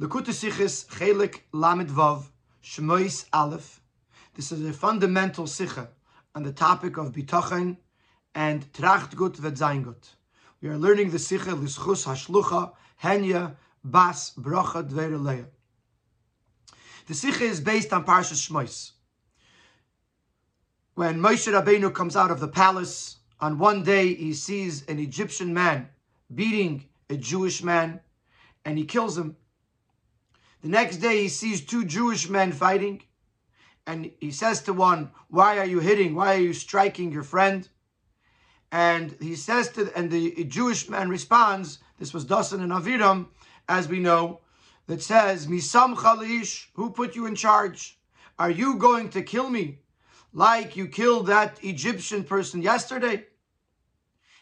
Lekuta Sichis Chelik Lamed Vav Shmois Aleph. This is a fundamental sicha on the topic of bitachon and tracht gut gut. We are learning the sicha l'schus hashlucha henya bas bracha dveir The sicha is based on Parshas Shmois. When Moshe Rabbeinu comes out of the palace, on one day he sees an Egyptian man beating a Jewish man, and he kills him. The next day he sees two Jewish men fighting, and he says to one, Why are you hitting? Why are you striking your friend? And he says to, and the Jewish man responds, this was Dasan and Aviram, as we know, that says, Misam Chalish, who put you in charge? Are you going to kill me like you killed that Egyptian person yesterday?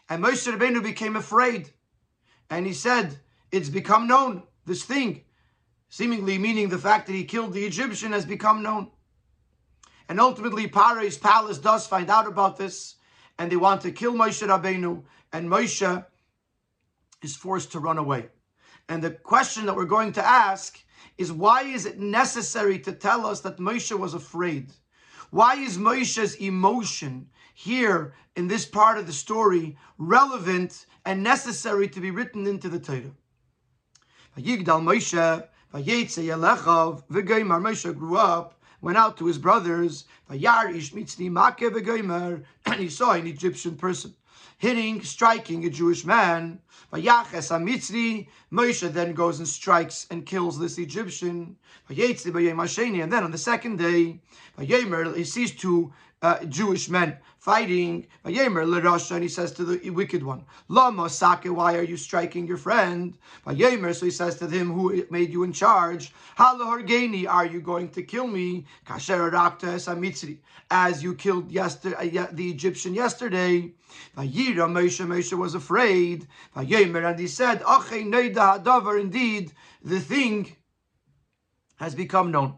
And Moshe Rabbeinu became afraid. And he said, it's become known, this thing seemingly meaning the fact that he killed the Egyptian has become known. And ultimately, Paro's palace does find out about this, and they want to kill Moshe Rabbeinu, and Moshe is forced to run away. And the question that we're going to ask is why is it necessary to tell us that Moshe was afraid? Why is Moshe's emotion here in this part of the story relevant and necessary to be written into the Torah? Yigdal Moshe Vayetze Yelechav v'goymer Moshe grew up, went out to his brothers. Vayar mitzni make v'goymer, and he saw an Egyptian person hitting, striking a Jewish man. Vayaches Amitzri, Moshe then goes and strikes and kills this Egyptian. And then on the second day, he sees two uh, Jewish men fighting. And he says to the wicked one, Lama Sake, why are you striking your friend? So he says to him, Who made you in charge? Hargeni, are you going to kill me? As you killed yesterday, uh, the Egyptian yesterday. Vayira Moshe, Moshe was afraid. And he said, Indeed, the thing has become known.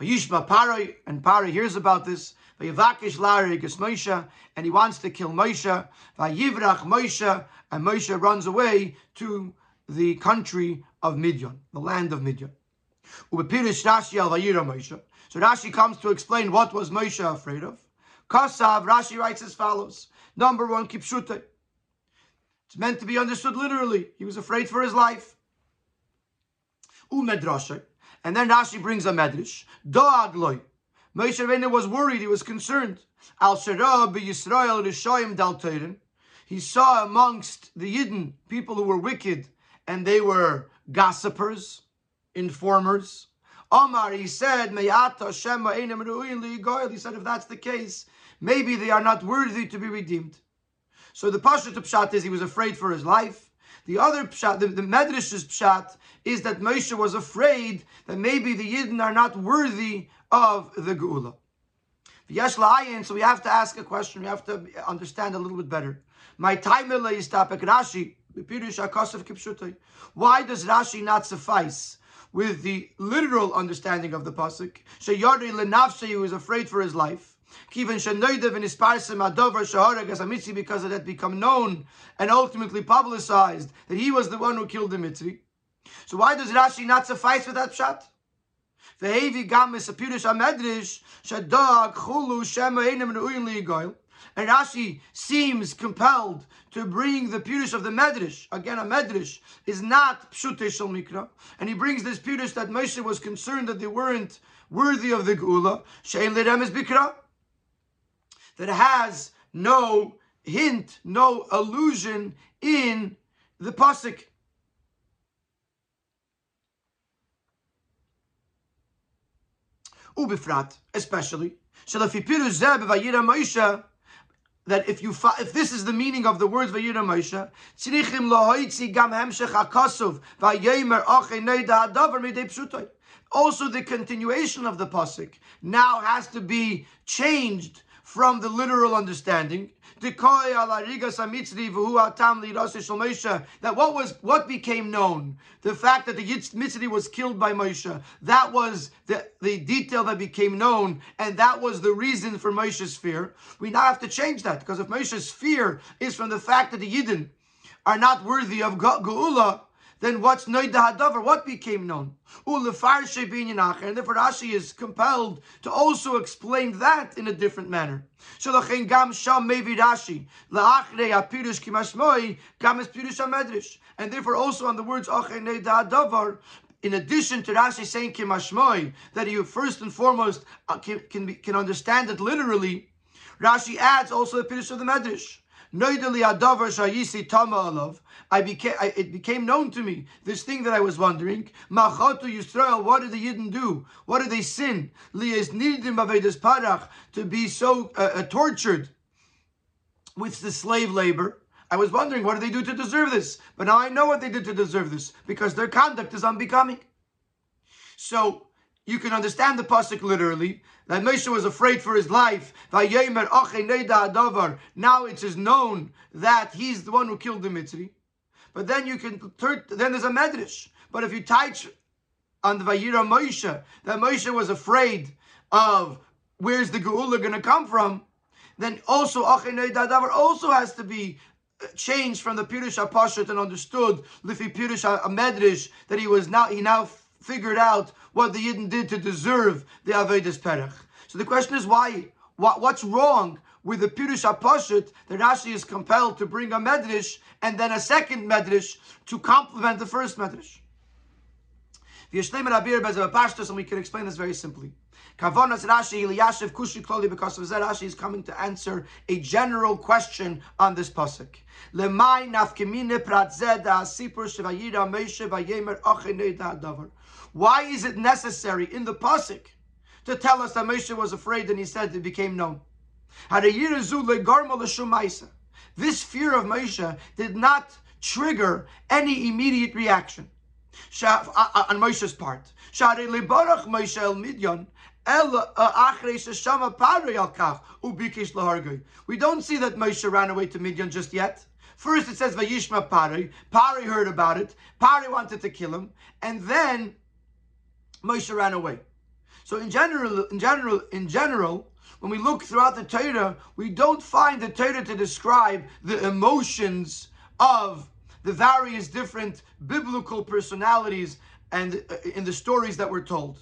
Vayishma Parai, and Parai hears about this. Vayivakish Larigus Moshe, and he wants to kill Moshe. Vayivrach Moshe, and Moshe runs away to the country of Midian, the land of Midian. Ubepirish Rashi al Vayira Moshe. So Rashi comes to explain what was Moshe afraid of. Kasav, Rashi writes as follows. Number one, Kipshute. It's meant to be understood literally. He was afraid for his life. Umedrashe. And then Rashi brings a medrash. Doagloi. Moshe Rabbeinu was worried, he was concerned. Al Yisrael Rishoyim Dal He saw amongst the Yidden people who were wicked and they were gossipers, informers. Omar, he said, Meyata Shema He said, if that's the case, maybe they are not worthy to be redeemed. So the Pashat Pshat is he was afraid for his life. The other pshat, the, the Medrash's pshat, is that Moshe was afraid that maybe the Yidden are not worthy of the Geula. So we have to ask a question, we have to understand a little bit better. My time is topic Rashi. Why does Rashi not suffice with the literal understanding of the pasuk? Sheyari lenafshe was afraid for his life. Because it had become known and ultimately publicized that he was the one who killed the. So why does Rashi not suffice with that pshat? And Rashi seems compelled to bring the Pirush of the Medrash. Again, a Medrash is not Pshute Shal Mikra. And he brings this Pirush that Moshe was concerned that they weren't worthy of the Geula. Shein Lerem is Bikra. That has no hint, no allusion in the Pasuk. ubifrat, especially. That if you if this is the meaning of the words Vayira Moshe, lohoitzi gam hemshech hakasuv neida hadavar midei. Also, the continuation of the pasuk now has to be changed from the literal understanding. That what was what became known, the fact that the Mitzri was killed by Moshe, that was the, the detail that became known, and that was the reason for Moshe's fear. We now have to change that because if Moshe's fear is from the fact that the Yidden are not worthy of Geula, then what's Noida Hadavar? What became known? And therefore Rashi is compelled to also explain that in a different manner. So gam sham maybe Rashi la'achrei apirush kimashmoi gam es pirush amedrish. And therefore also on the words achrei Noida Hadavar, in addition to Rashi saying kimashmoi, that you first and foremost uh, can, can, can understand it literally, Rashi adds also the Pirush of the Medrash. I became, I, it became known to me, this thing that I was wondering, Machatu Yisrael, what did the Yidden do? What did they sin? To be so uh, uh, tortured with the slave labor. I was wondering, what did they do to deserve this? But now I know what they did to deserve this, because their conduct is unbecoming. So, you can understand the pasuk literally that Moshe was afraid for his life. Now it is known that he's the one who killed the Mitzri. But then you can turn. Then there's a medrash. But if you touch on the Vayira Moshe, that Moshe was afraid of where's the Geula going to come from, then also Davar also has to be uh, changed from the Pirush Apashat and understood Lifi Pirush Medrash that he was now he now figured out what the Yidden did to deserve the Avedis Perech. So the question is why? What, what's wrong with the Pirush Apashut that Rashi is compelled to bring a Medrash and then a second Medrash to complement the first Medrash? And we can explain this very simply. Kavanas Rashi Eliyashiv Kushi Kloli because of that Rashi is coming to answer a general question on this pasuk. Lemay nafkemine pratzeda sipur shevayira Moshe vayemer achenei davar. Why is it necessary in the pasuk to tell us that Moshe was afraid and he said it became known? This fear of Moshe did not trigger any immediate reaction uh, uh, on Moshe's part. Uh, we don't see that Moshe ran away to Midian just yet. First it says Vayishma Pari. Pari heard about it. Pari wanted to kill him. And then Moshe ran away. So in general, in general, in general, when we look throughout the Torah, we don't find the Torah to describe the emotions of the various different biblical personalities and uh, in the stories that we're told.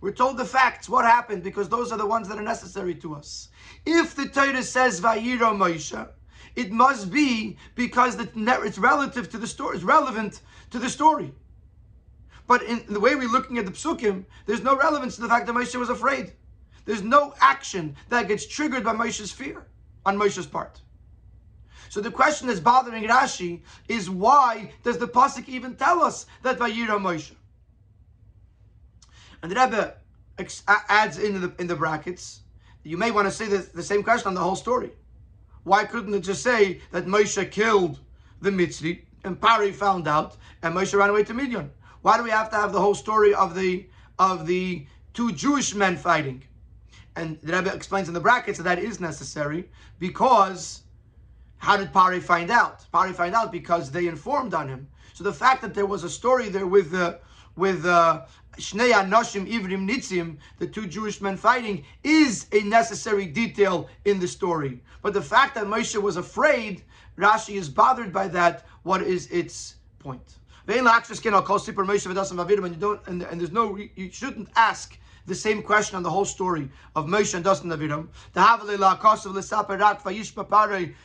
We're told the facts, what happened, because those are the ones that are necessary to us. If the Torah says Vayira Moshe, it must be because it's relative to the story, it's relevant to the story. But in the way we're looking at the psukim, there's no relevance to the fact that Moshe was afraid. There's no action that gets triggered by Moshe's fear on Moshe's part. So the question that's bothering Rashi is why does the pasuk even tell us that Vayira Moshe? And the Rebbe adds in the in the brackets. You may want to say the, the same question on the whole story. Why couldn't it just say that Moshe killed the Mitzri and Pari found out and Moshe ran away to Midian? Why do we have to have the whole story of the of the two Jewish men fighting? And the Rebbe explains in the brackets that that is necessary because how did Pari find out? Pari find out because they informed on him. So the fact that there was a story there with the uh, with uh, Shnei Anoshim Ivrim Nitzim, the two Jewish men fighting, is a necessary detail in the story. But the fact that Moshe was afraid, Rashi is bothered by that. What is its point? And you don't, and, and there's no, you shouldn't ask the same question on the whole story of Moshe and Dasan Aviram. The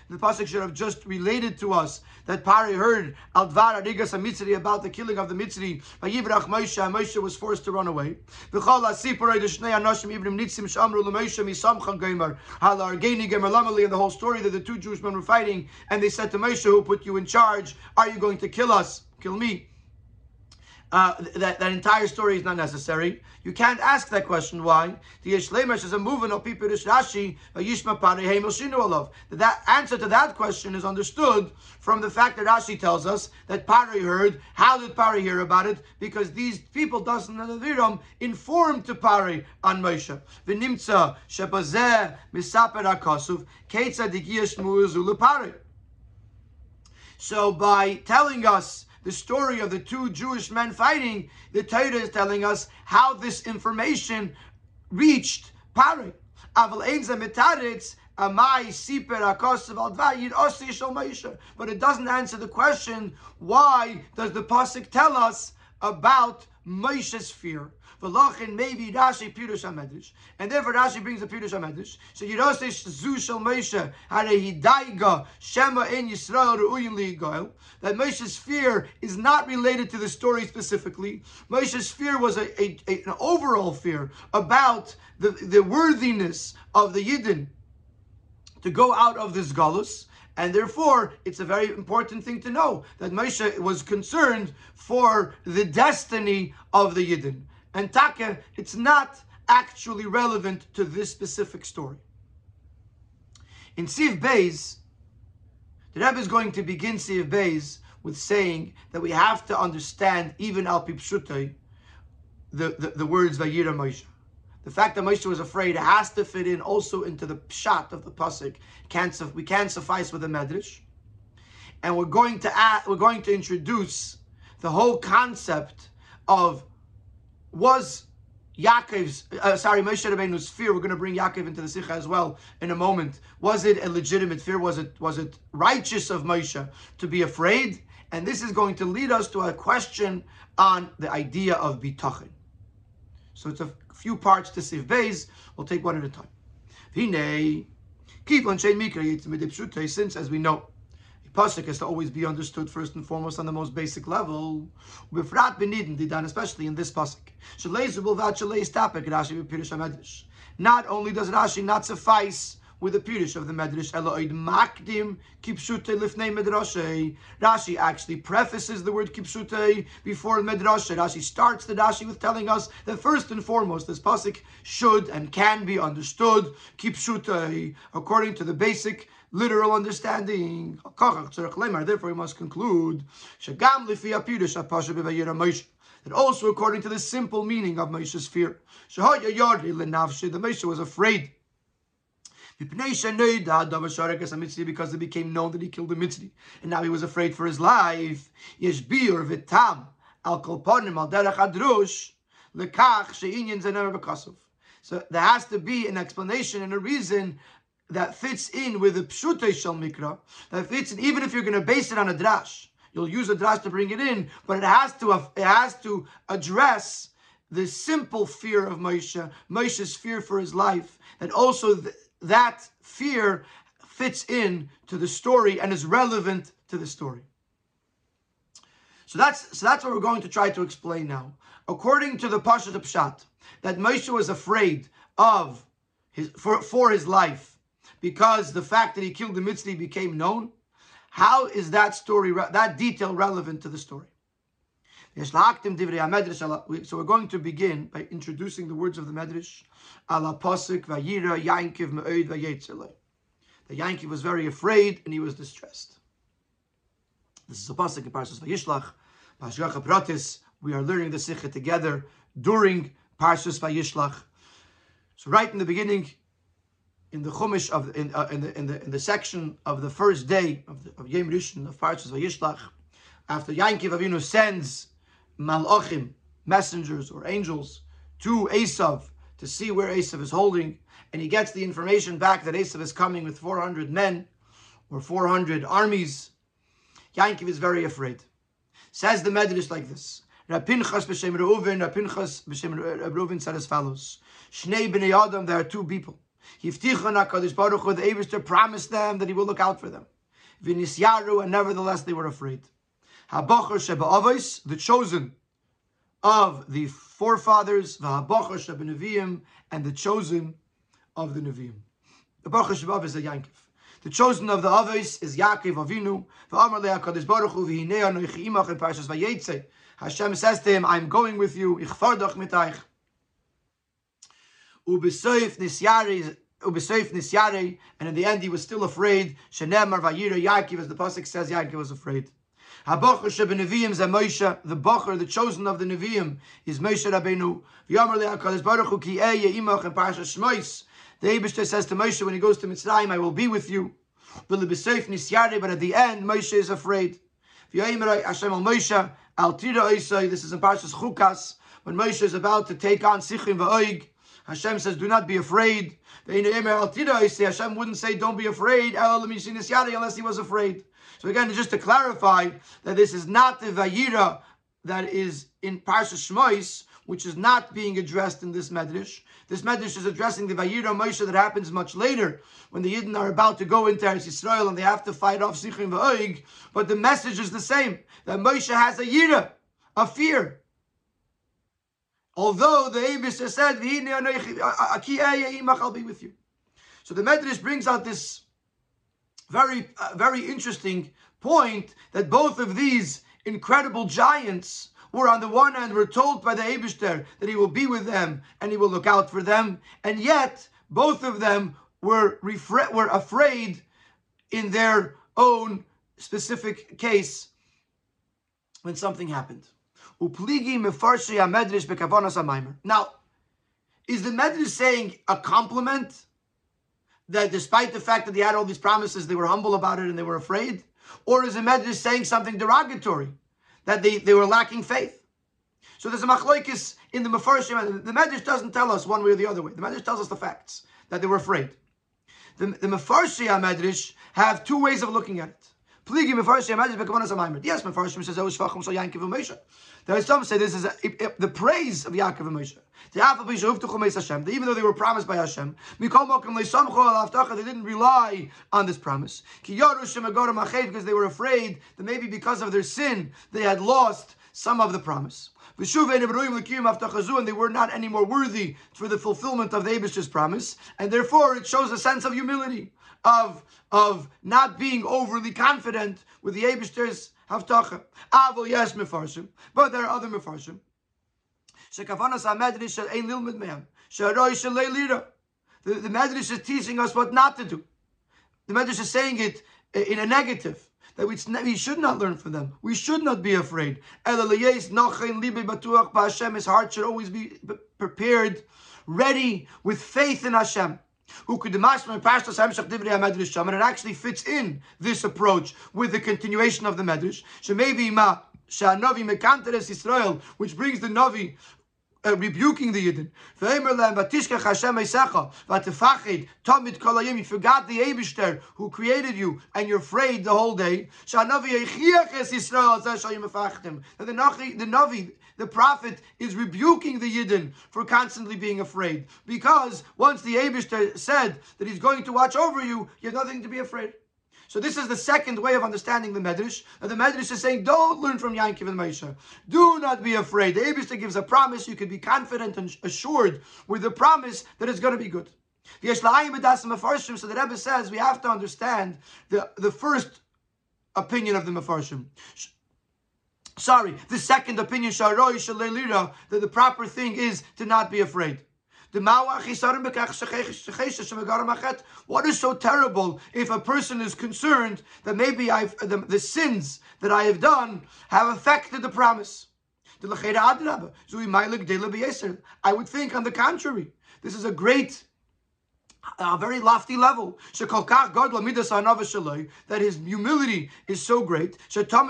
the pasuk should have just related to us that Pari heard Aldvar Arigas Mitzri about the killing of the Mitzri. Vayivrach Moshe, and Moshe was forced to run away. And the whole story that the two Jewish men were fighting and they said to Moshe, who put you in charge, are you going to kill us? Kill me? uh, that, that entire story is not necessary. You can't ask that question. Why? The Yishlemesh is a movement of people Rashi, Yishma Shinu That answer to that question is understood from the fact that Rashi tells us that Pari heard. How did Pari hear about it? Because these people, Dasan and Aviram, informed to Pari on Moshe. V'nimtza shepazeh misaper akasuv keitza digiyash Pari. So by telling us the story of the two Jewish men fighting, the Torah is telling us how this information reached shel But it doesn't answer the question, why does the Pasuk tell us about Moshe's fear? V'lochin maybe Rashi Pirush HaMedrash. And therefore Rashi brings the Pirush HaMedrash. So Yerosish Zu Shel Moshe Hare Hidaiga Shema in Yisrael Ru'uyim Li'goel. That Moshe's fear is not related to the story specifically. Moshe's fear was a, a, a, an overall fear about the, the worthiness of the Yidden to go out of this galus. And therefore, it's a very important thing to know that Moshe was concerned for the destiny of the Yidden. And Taka, it's not actually relevant to this specific story. In Siv Beis, the Rebbe is going to begin Siv Beis with saying that we have to understand, even Al Pipshutai, the, the, the words Vayira Moshe. The fact that Moshe was afraid has to fit in also into the pshat of the pasuk. Can't we can't suffice with the medrash, and we're going to add, we're going to introduce the whole concept of was Yaakov's, uh, sorry, Moshe Rabbeinu's fear. We're going to bring Yaakov into the Sikha as well in a moment. Was it a legitimate fear? Was it was it righteous of Moshe to be afraid? And this is going to lead us to a question on the idea of bitachon. So it's a few parts to Siv Beis. We'll take one at a time. Since, as we know, pasuk has to always be understood first and foremost on the most basic level. Especially in this pasuk. Not only does Rashi not suffice with the Pirish of the Medrash, Eloid Makdim Kipshute Lifnei Medrashe. Rashi actually prefaces the word Kipshute before Medrashe. Rashi starts the Rashi with telling us that first and foremost, this pasuk should and can be understood Kipshute according to the basic literal understanding. Therefore, we must conclude that also according to the simple meaning of Moshe's fear, the Moshe was afraid because it became known that he killed the Mitzri, and now he was afraid for his life. So there has to be an explanation and a reason that fits in with the pshutei shel mikra, that fits in, even if you're going to base it on a drash, you'll use a drash to bring it in, but it has to uh, it has to address the simple fear of Moshe, Moshe's fear for his life, and also th- that fear fits in to the story and is relevant to the story. So that's so that's what we're going to try to explain now. According to the Pasha Pshat, that Moshe was afraid of his for, for his life because the fact that he killed the Mitzri became known. How is that story, that detail relevant to the story? So we're going to begin by introducing the words of the Medrash. Ala vayira yankiv. The Yankiv was very afraid and he was distressed. This is a pasuk in Parshas Vayishlach, Parshas Pratis. We are learning the Sikha together during Parshas Vayishlach. So right in the beginning, in the Chumash of in, uh, in, the, in the in the section of the first day of, the, of Yom Rishon of Parshas Vayishlach, after Yankiv Avinu sends malachim, messengers or angels, to Esav to see where Esav is holding, and he gets the information back that Esav is coming with 400 men or 400 armies. Yankiv is very afraid. Says the Medrash like this. Rapinchas b'shem Reuven, Rapinchas b'shem Reuven said as follows: Shnei b'nei Adam, there are two people. Yiftichon HaKadosh Baruch Hu, the Eberster promised them that he will look out for them. V'nisyaru, and nevertheless they were afraid. Habachar Sheba the chosen of the forefathers, V'habachar Sheba Nevi'im, and the chosen of the Nevi'im. The Bachar Sheba is a Yankov. The chosen of the Avos is Yaakov Avinu. V'amar le'akadosh Baruch Hu v'hinei anoichi imach in Parshas Vayetze. Hashem says to him, I'm going with you. Ich fardach mitaych. Ubesoif nisyari Ubesoif nisyari. And in the end he was still afraid. Shenemar vayira Yaakov, as the Pasuk says, Yaakov was afraid. Habacher shebeneviim ze Moshe, the Bacher, the chosen of the Neviim, is Moshe Rabbeinu. V'yomer le'akadosh Baruch Hu ki eye imach in Parashas Shmois. The Eibishter says to Moshe when he goes to Mitzrayim, I will be with you. But at the end, Moshe is afraid. Hashem al Moshe, al tira This is in Parashas Chukas, when Moshe is about to take on Sichim v'oig. Hashem says, do not be afraid. Hashem wouldn't say, don't be afraid, unless he was afraid. So again, just to clarify that this is not the Vayira that is in Parsha Shmois, which is not being addressed in this Medrash. This Medrash is addressing the Vayira Moshe that happens much later, when the Yidden are about to go into Eretz Yisrael and they have to fight off Sichrim Va'oig. But the message is the same, that Moshe has a Yira, a fear. Although the Abishah said, I'll be with you. So the Medrash brings out this very, uh, very interesting point that both of these incredible giants were on the one hand were told by the Abishter that he will be with them and he will look out for them, and yet both of them were refre- were afraid in their own specific case when something happened. Now, is the Medrash saying a compliment that despite the fact that they had all these promises, they were humble about it and they were afraid? Or is the Medrash saying something derogatory, that they, they were lacking faith? So there's a machlokes in the Mefarshim. The Medrash doesn't tell us one way or the other way. The Medrash tells us the facts, that they were afraid. The, the Mefarshim Medrash have two ways of looking at it. Yes, Mefarshim says, Oh, Shvachim Shal Yankiv. There are some say this is a, the praise of Yaakov and Moshe. Even though they were promised by Hashem, they didn't rely on this promise. Because they were afraid that maybe because of their sin, they had lost some of the promise. And they were not any more worthy for the fulfillment of the Abish's promise. And therefore, it shows a sense of humility, of, of not being overly confident with the Abish's Haftacha. Avol yes mefarshim, but there are other mefarshim. Shekavanas ha-medrash ein lilmid mehem. Sharoi shalei lira. The, the medrash is teaching us what not to do. The medrash is saying it eh, in a negative. That we, we should not learn from them. We should not be afraid. His heart should always be prepared, ready, with faith in Hashem who could and it actually fits in this approach with the continuation of the medrash. So maybe ma Israel, which brings the Navi uh, rebuking the Yidden. You forgot the Abishter who created you, and you're afraid the whole day. And the Navi, the Navi, the prophet, is rebuking the Yidden for constantly being afraid. Because once the Abishter said that he's going to watch over you, you have nothing to be afraid. So this is the second way of understanding the Medrash. And the Medrash is saying, don't learn from Yankiv and Moshe. Do not be afraid. The Abishta gives a promise. You can be confident and assured with the promise that it's going to be good. So the Rebbe says we have to understand the, the first opinion of the Mefarshim. Sorry, the second opinion, that the proper thing is to not be afraid. What is so terrible if a person is concerned that maybe I've the, the sins that I have done have affected the promise? I would think on the contrary, this is a great a very lofty level. That his humility is so great. That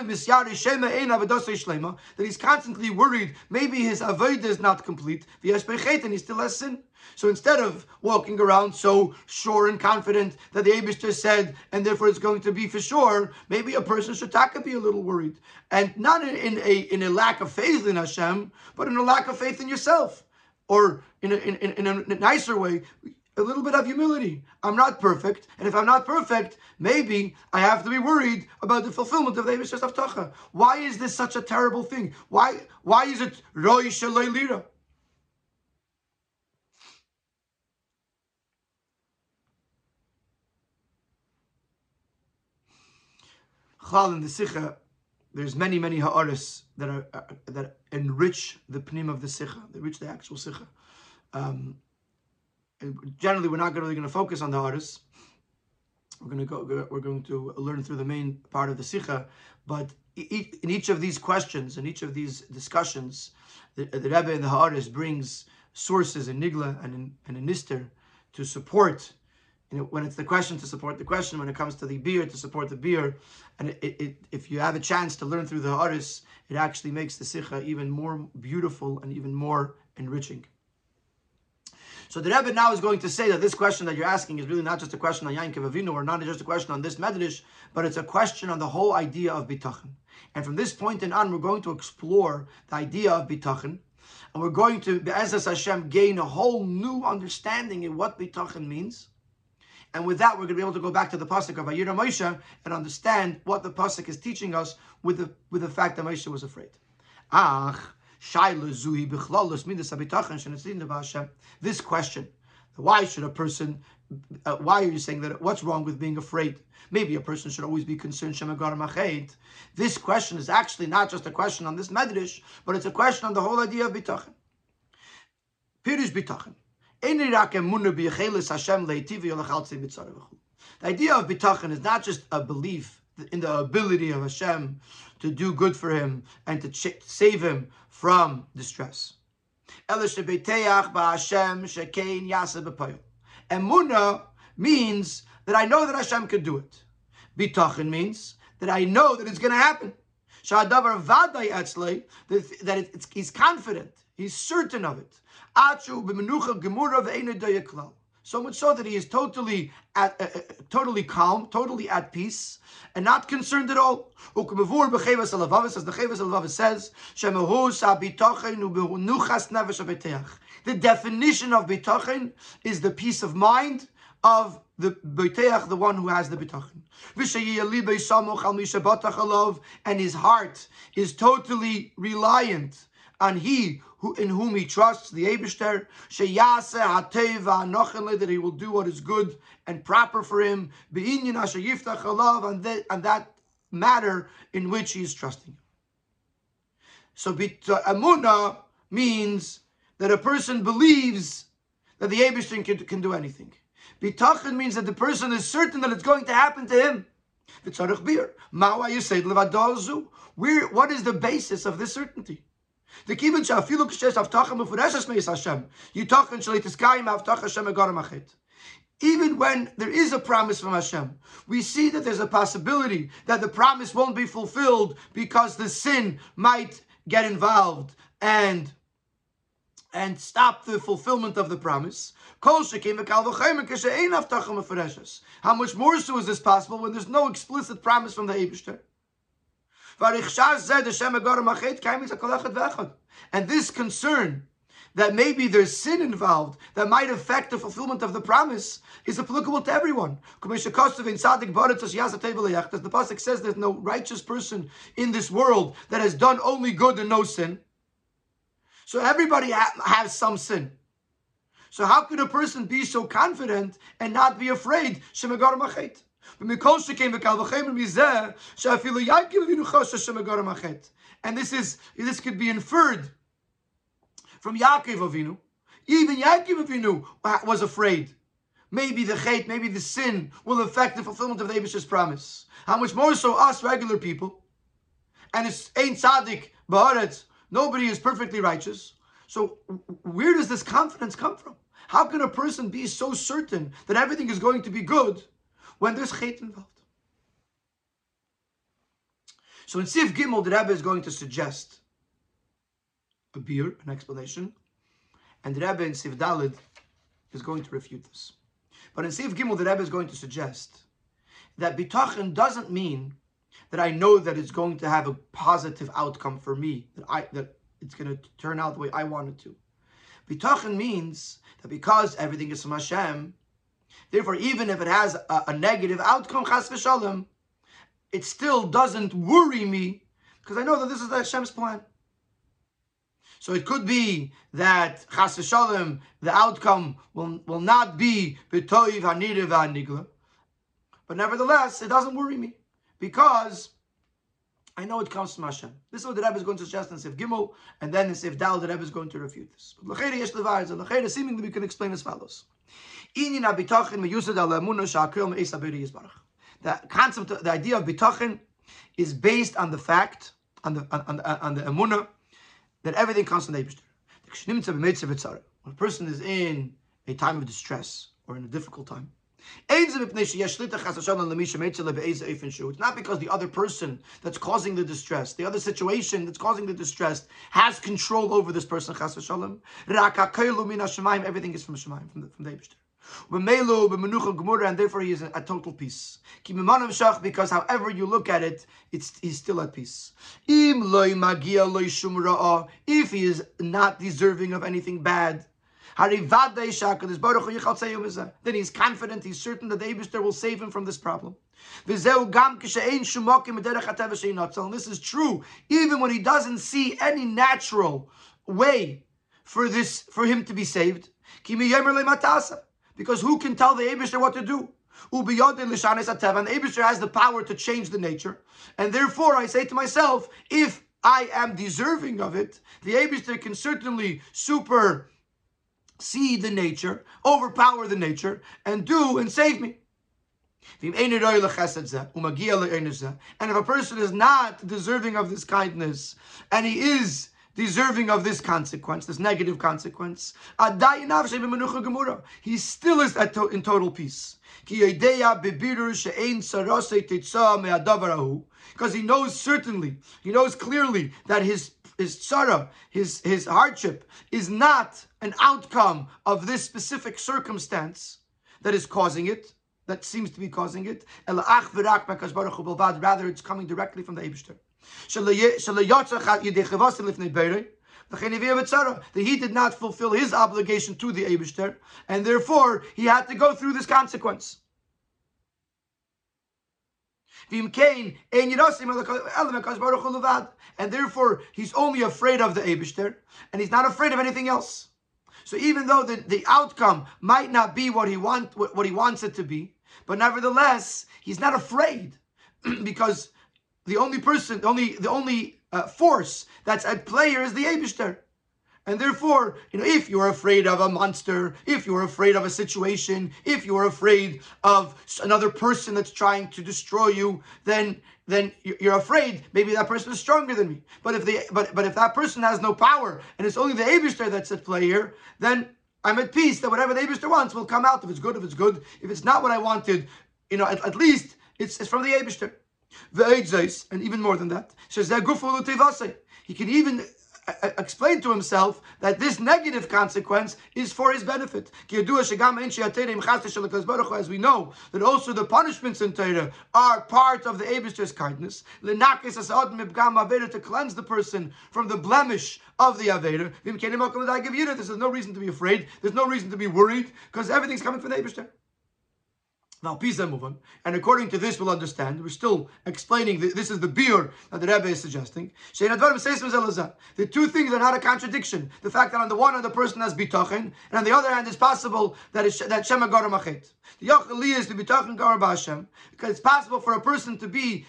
he's constantly worried maybe his avodah is not complete. And he still has sin. So instead of walking around so sure and confident that the Abishter said, and therefore it's going to be for sure, maybe a person should be a little worried. And not in, in, a in a lack of faith in Hashem, but in a lack of faith in yourself. Or in a, in, in a nicer way, a little bit of humility. I'm not perfect, and if I'm not perfect, maybe I have to be worried about the fulfillment of the Eibishter's Avtacha. Why is this such a terrible thing? Why why is it Roy Lira? Chal in the Sikha, there's many, many ha'aris that are uh, that enrich the pnim of the Sikha, they enrich the actual Sikha. Um, generally we're not really going to focus on the artists. We're going to go. We're going to learn through the main part of the sikha, but in each of these questions, in each of these discussions, the, the Rebbe and the Haaretz brings sources in Nigla and in, and in Nister to support. You know, when it's the question to support the question, when it comes to the biur to support the biur, and it, it, if you have a chance to learn through the Haaretz, it actually makes the sikha even more beautiful and even more enriching. So the Rebbe now is going to say that this question that you're asking is really not just a question on Yankov Avinu, or not just a question on this Medrash, but it's a question on the whole idea of bitachon. And from this point in on, we're going to explore the idea of bitachon, and we're going to, Be'ezas Hashem, gain a whole new understanding in what bitachon means. And with that, we're going to be able to go back to the pasuk of Vayira Moshe and understand what the pasuk is teaching us with the with the fact that Moshe was afraid. Ach, this question, why should a person, uh, why are you saying that, what's wrong with being afraid? Maybe a person should always be concerned, This question is actually not just a question on this medrash, but it's a question on the whole idea of bitachon. Pirish. The idea of bitachon is not just a belief in the ability of Hashem to do good for him and to save him from distress. Emuna means that I know that Hashem can do it. Bitachon means that I know that it's going to happen. That it's, he's confident, he's certain of it. So much so that he is totally at, uh, uh, totally calm, totally at peace, and not concerned at all. Says, the definition of bitachon is the peace of mind of the beiteach, the one who has the bitachon. And his heart is totally reliant on he who, in whom he trusts, the Abishter, that he will do what is good and proper for him, and that, and that matter in which he is trusting. So uh, Amuna means that a person believes that the Abishter can, can do anything. Bitachon means that the person is certain that it's going to happen to him. Where, what is the basis of this certainty? The kiven shafilu kshes avtacha mefureshes meis Hashem. Yitachin shalitis avtacha Hashem egaram Even when there is a promise from Hashem, we see that there's a possibility that the promise won't be fulfilled because the sin might get involved and and stop the fulfillment of the promise. How much more so is this possible when there's no explicit promise from the Eibushter? And this concern that maybe there's sin involved that might affect the fulfillment of the promise is applicable to everyone. As the Pasuk says there's no righteous person in this world that has done only good and no sin. So everybody has some sin. So how could a person be so confident and not be afraid? And this is this could be inferred from Yaakov Avinu. Even Yaakov Avinu was afraid. Maybe the hate, maybe the sin will affect the fulfillment of the Abish's promise. How much more so us regular people? And it's ain't tzaddik, ba'aretz. Nobody is perfectly righteous. So where does this confidence come from? How can a person be so certain that everything is going to be good when there's chait involved. So in Sif Gimel, the Rebbe is going to suggest a biur, an explanation, and the Rebbe in Sif Dalid is going to refute this. But in Sif Gimel, the Rebbe is going to suggest that bitachon doesn't mean that I know that it's going to have a positive outcome for me, that I that it's going to turn out the way I want it to. Bitachon means that because everything is from Hashem, Therefore, even if it has a, a negative outcome, chas v'shalom, it still doesn't worry me because I know that this is the Hashem's plan. So it could be that chas v'shalom, the outcome will, will not be b'toiv hanirev ha'nigla. But nevertheless, it doesn't worry me because I know it comes from Hashem. This is what the Rebbe is going to suggest in Sif Gimel, and then in Sif Dal, the Rebbe is going to refute this. But seemingly we can explain as follows. The concept, the idea of bitachon is based on the fact, on the on, on the emunah, that everything comes from the Eibishter. When a person is in a time of distress or in a difficult time, It's not because the other person that's causing the distress, the other situation that's causing the distress, has control over this person. Everything is from Shemaim, from the, from the and therefore he is at total peace. Because however you look at it, it's he's still at peace. If he is not deserving of anything bad, then he's confident, he's certain that the Abishter will save him from this problem. And this is true, even when he doesn't see any natural way for this for him to be saved. Because who can tell the Abishter what to do? And the Abishter has the power to change the nature. And therefore I say to myself, if I am deserving of it, the Abishter can certainly super see the nature, overpower the nature, and do and save me. And if a person is not deserving of this kindness, and he is deserving of this consequence, this negative consequence, he still is in total peace. Because he knows certainly, he knows clearly that his his sorrow, his, his hardship, is not an outcome of this specific circumstance that is causing it, that seems to be causing it. Rather, it's coming directly from the Eibishter. That he did not fulfill his obligation to the Eibishter, and therefore he had to go through this consequence. And therefore, he's only afraid of the Abishter, and he's not afraid of anything else. So even though the, the outcome might not be what he want what he wants it to be, but nevertheless, he's not afraid because the only person, the only the only uh, force that's at play here is the Abishter. And therefore, you know, if you're afraid of a monster, if you're afraid of a situation, if you're afraid of another person that's trying to destroy you, then then you're afraid maybe that person is stronger than me. But if the but but if that person has no power and it's only the Abishter that's at play here, then I'm at peace that whatever the Abishter wants will come out. If it's good, if it's good. If it's not what I wanted, you know, at, at least it's, it's from the Abishter. And even more than that. He can even uh, uh, explain to himself that this negative consequence is for his benefit. As we know, that also the punishments in Torah are part of the Abishter's kindness. To cleanse the person from the blemish of the Aveda. There's no reason to be afraid. There's no reason to be worried because everything's coming from the Abishter. Now, Pisa move on. And according to this, we'll understand. We're still explaining that this is the biur that the Rebbe is suggesting. The two things are not a contradiction. The fact that on the one hand the person has bitachin, and on the other hand it's possible that that Shema Garam Achet. The Yachali is the bitachin Garam Hashem, because it's possible for a person to be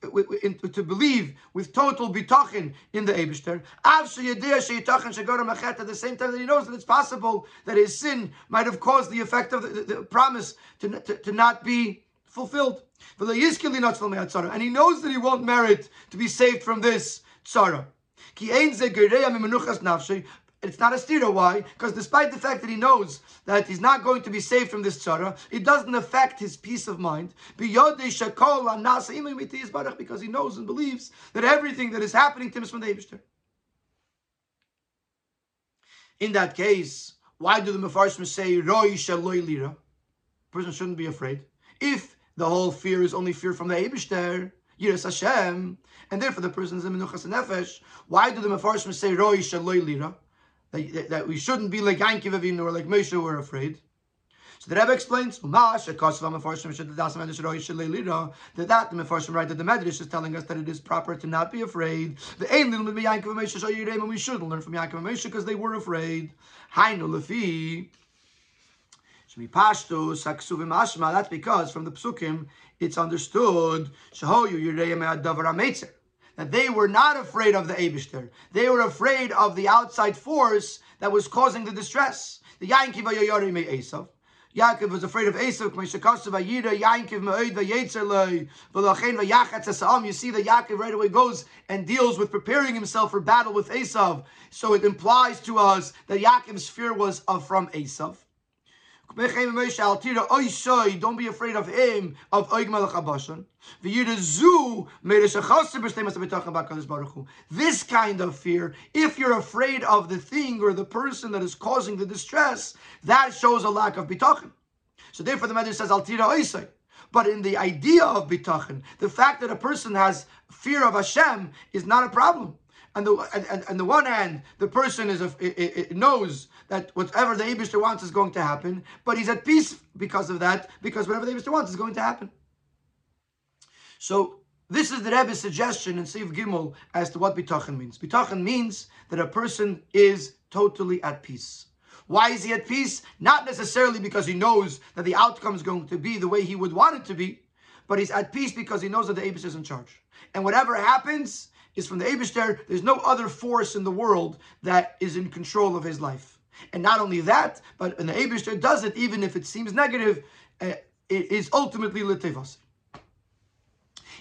to believe with total bitachin in the Eibishter. At the same time that he knows that it's possible that his sin might have caused the effect of the, the, the promise to, to, to not be fulfilled. And he knows that he won't merit to be saved from this tzara. It's not a stira. Why? Because despite the fact that he knows that he's not going to be saved from this tzara, it doesn't affect his peace of mind. Because he knows and believes that everything that is happening to him is from the Eibishter. In that case, why do the Mefarshim say Roi Shaloi Lira? Person shouldn't be afraid. If the whole fear is only fear from the Eibishter, Yiras Hashem, and therefore the person is in Menuchas Nefesh, why do the Mefarshim say Roi Shaloi Lira? That, that we shouldn't be like Yankiv Avinu or like Moshe were afraid. So the Rebbe explains, that that the Mefarshim right that the Medrash is telling us that it is proper to not be afraid. The Ein Little be Yankiv Moshe and we should learn from Yankiv Moshe because they were afraid. Hainu Lefi. That's because from the psukim it's understood that they were not afraid of the Abishter. They were afraid of the outside force that was causing the distress. The Yainkiv Yorim Esav. Yaakov was afraid of Esav. You see that Yaakov right away goes and deals with preparing himself for battle with Esav. So it implies to us that Yaakov's fear was of from Esav. Don't be afraid of him, of. This kind of fear, if you're afraid of the thing or the person that is causing the distress, that shows a lack of bitachon. So therefore the Medrash says, Altira Oisai. But in the idea of bitachon, the fact that a person has fear of Hashem is not a problem. And the and, and, the one hand, the person is a, it, it knows that whatever the Abishter wants is going to happen, but he's at peace because of that, because whatever the Abishter wants is going to happen. So this is the Rebbe's suggestion in Seif Gimel as to what bitachon means. Bitachon means that a person is totally at peace. Why is he at peace? Not necessarily because he knows that the outcome is going to be the way he would want it to be, but he's at peace because he knows that the Abish is in charge. And whatever happens, is from the Abishter. There's no other force in the world that is in control of his life. And not only that, but the Abishter does it, even if it seems negative, uh, it is ultimately Litevas.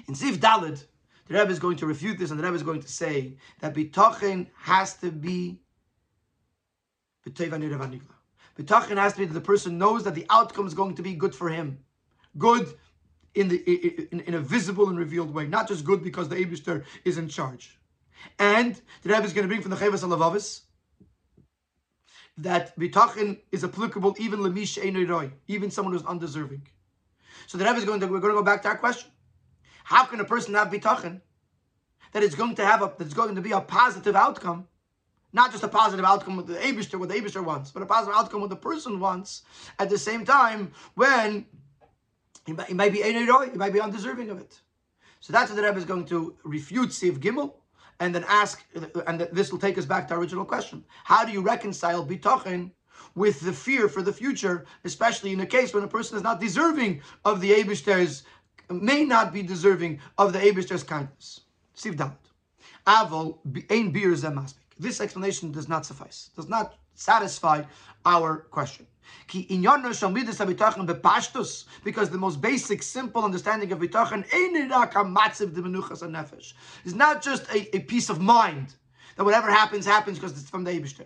In Sif Dalid, the Rebbe is going to refute this, and the Rebbe is going to say that Bitachin has to be Bitachin has to be that the person knows that the outcome is going to be good for him. Good in, the, in, in, a visible and revealed way, not just good because the Abishter is in charge. And the Rebbe is going to bring from the Chavas Alavavis that bitachin is applicable even lemish roy, even someone who's undeserving. So the Rebbe is going to we're going to go back to our question: How can a person have bitachin that is going to have a that's going to be a positive outcome? Not just a positive outcome with the Abishter, what the Abishter wants, but a positive outcome what the person wants at the same time when he might be Eineroi, he might be undeserving of it. So that's what the Rebbe is going to refute Siv Gimel, and then ask, and this will take us back to our original question. How do you reconcile bitachin with the fear for the future, especially in a case when a person is not deserving of the Abishter's, may not be deserving of the Abishter's kindness? Siv Dalit. Avol ein zemaspik. This explanation does not suffice, does not satisfy our question. Because the most basic, simple understanding of bitachon is not just a, a peace of mind that whatever happens, happens because it's from the Eibishter.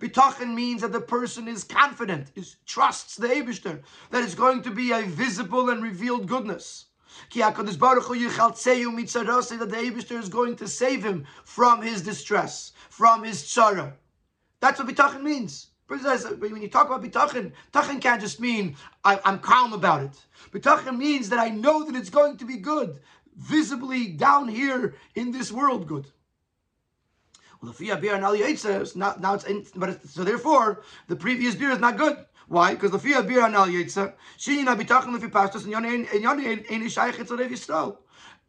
Bitachon means that the person is confident, is trusts the Eibishter, that it's going to be a visible and revealed goodness. Ki HaKadosh Mitzarose, that the Eibishter is going to save him from his distress, from his tzara. That's what bitachon means. When you talk about bitachon, bitachon can't just mean I, am calm about it. Bitachon means that I know that it's going to be good, visibly down here in this world, good. Well, the now it's in, but it's, so therefore the previous beer is not good. Why? Because the fear bir anal yetza, she na bitachon lefi pastos and yon yon ein shaykh etzarev Yisrael.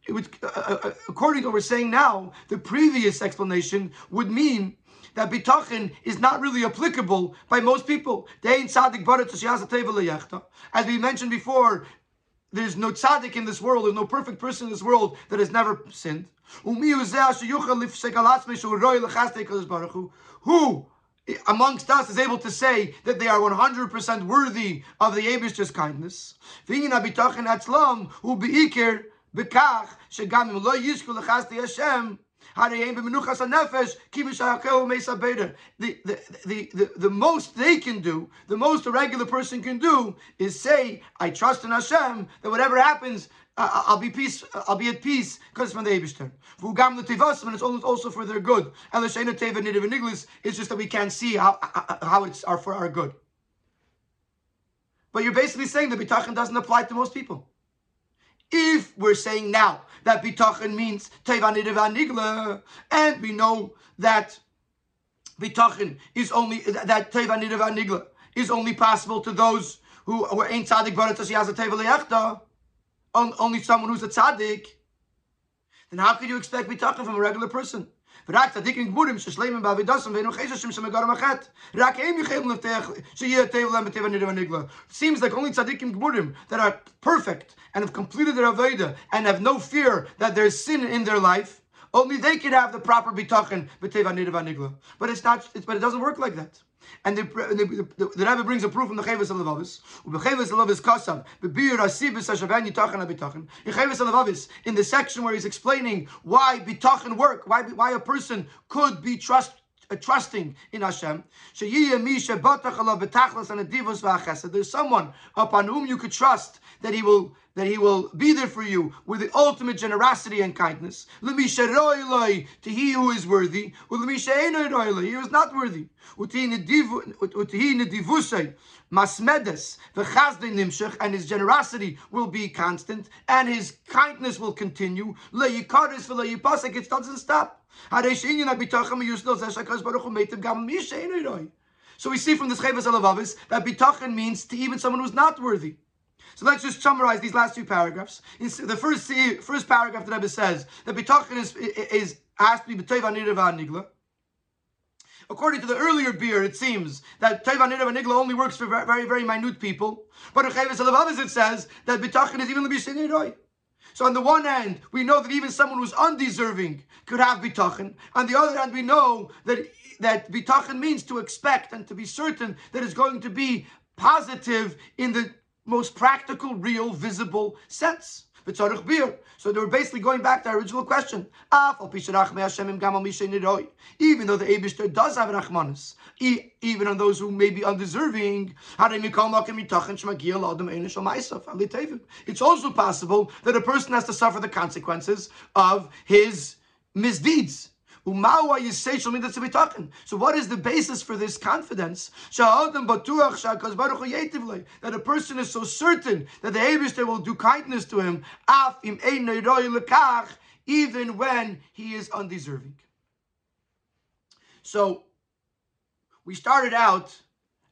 Would, uh, uh, uh, according to what we're saying now, the previous explanation would mean that bitachon is not really applicable by most people. As we mentioned before, there's no tzaddik in this world, there's no perfect person in this world that has never sinned. Who amongst us is able to say that they are 100% worthy of the Abish's kindness. The, the, the, the, the most they can do, the most a regular person can do, is say, I trust in Hashem, that whatever happens, I'll be peace. I'll be at peace because it's from the Eibushter. V'ugam l'tivas, and it's also for their good. And l'sheina teva nidav niglis. It's just that we can't see how how it's are for our good. But you're basically saying that bitachon doesn't apply to most people. If we're saying now that bitachon means teva nidav nigla, and we know that bitachon is only that teva nidav nigla is only possible to those who who ain't tzaddik barat as a teva only someone who's a tzaddik, then how could you expect bitachon from a regular person? ורק צדיקים גמורים ששלימים בעבידוסם ואינו חששים שמגרם החטא. רק הם יכולים לבטח שיהיה טבע להם בטבע נראה ונגלה. Seems like only tzaddikim gmurim that are perfect and have completed their avodah and have no fear that there's sin in their life, only they can have the proper bitachon b'teva nirva nigla. But it's not. It's, but it doesn't work like that. And the, the, the, the Rebbe brings a proof from the Chavis of Alavavis. Ubechavis Alavavis Kasav, Bebir Asibis Hashavan Yitachan HaBitachan. In Chavis Alavavis, in the section where he's explaining why bitachan work, why, why a person could be trust, uh, trusting in Hashem. There's someone upon whom you could trust that he will that he will be there for you with the ultimate generosity and kindness. To he who is worthy, he who is not worthy. And his generosity will be constant, and his kindness will continue. It doesn't stop. So we see from this Chavas Alavavis that bitachon means to even someone who's not worthy. So let's just summarize these last two paragraphs. The first first paragraph that Rebbe says that bitachon is, is has to be b'toiv nigla. According to the earlier beer, it seems that Nirav Nigla only works for very, very minute people. But it says that bitachon is even l'bishin so on the one hand, we know that even someone who's undeserving could have bitachon. On the other hand, we know that that bitachon means to expect and to be certain that it's going to be positive in the most practical, real, visible sense. So they were basically going back to our original question. Even though the Abishter does have Rachmanis, even on those who may be undeserving, it's also possible that a person has to suffer the consequences of his misdeeds. So what is the basis for this confidence? That a person is so certain that the Abishter will do kindness to him, even when he is undeserving. So we started out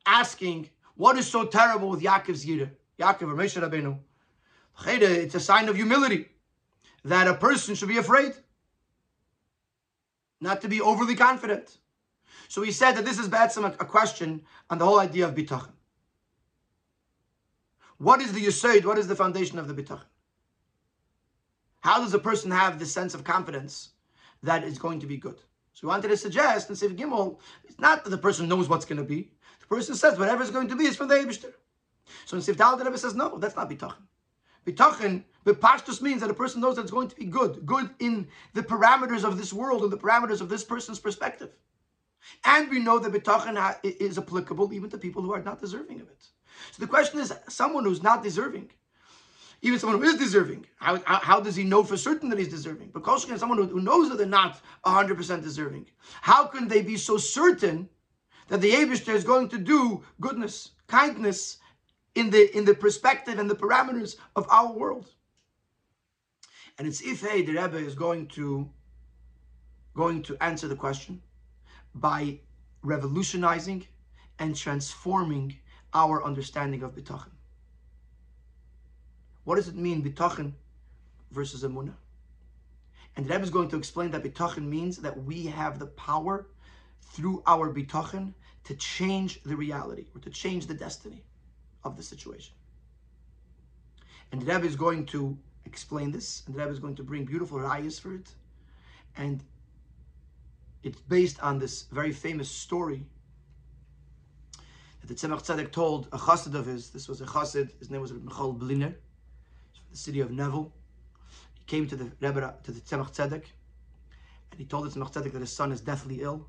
asking, what is so terrible with Yaakov's Yira? Yaakov or Moshe Rabbeinu. It's a sign of humility that a person should be afraid not to be overly confident. So he said that this is Batsim a question on the whole idea of bitachon. What is the yesod? What is the foundation of the bitachon? How does a person have this sense of confidence that it's going to be good? So we wanted to suggest in Sif Gimel, it's not that the person knows what's going to be. The person says whatever is going to be is from the Eibishter. So in Sif Dal, the Rebbe says, no, that's not bitachon. Bitachon, Bepashtus means that a person knows that it's going to be good, good in the parameters of this world and the parameters of this person's perspective. And we know that Bitachon is applicable even to people who are not deserving of it. So the question is, someone who's not deserving, even someone who is deserving, how, how, does he know for certain that he's deserving? Because someone who, who knows that they're not 100% deserving, how can they be so certain that the Abishter is going to do goodness, kindness, in the in the perspective and the parameters of our world. And it's if hey, the Rebbe is going to going to answer the question by revolutionizing and transforming our understanding of bitachon. What does it mean bitachon versus emunah? And the Rebbe is going to explain that bitachon means that we have the power through our bitachon to change the reality or to change the destiny of the situation. And the Rebbe is going to explain this, and the Rebbe is going to bring beautiful rayas for it. And it's based on this very famous story that the Tzemach Tzedek told a chassid of his. This was a chassid, his name was Michal Bliner, from the city of Nevel. He came to the Rebbe, to the Tzemach Tzedek, and he told the Tzemach Tzedek that his son is deathly ill.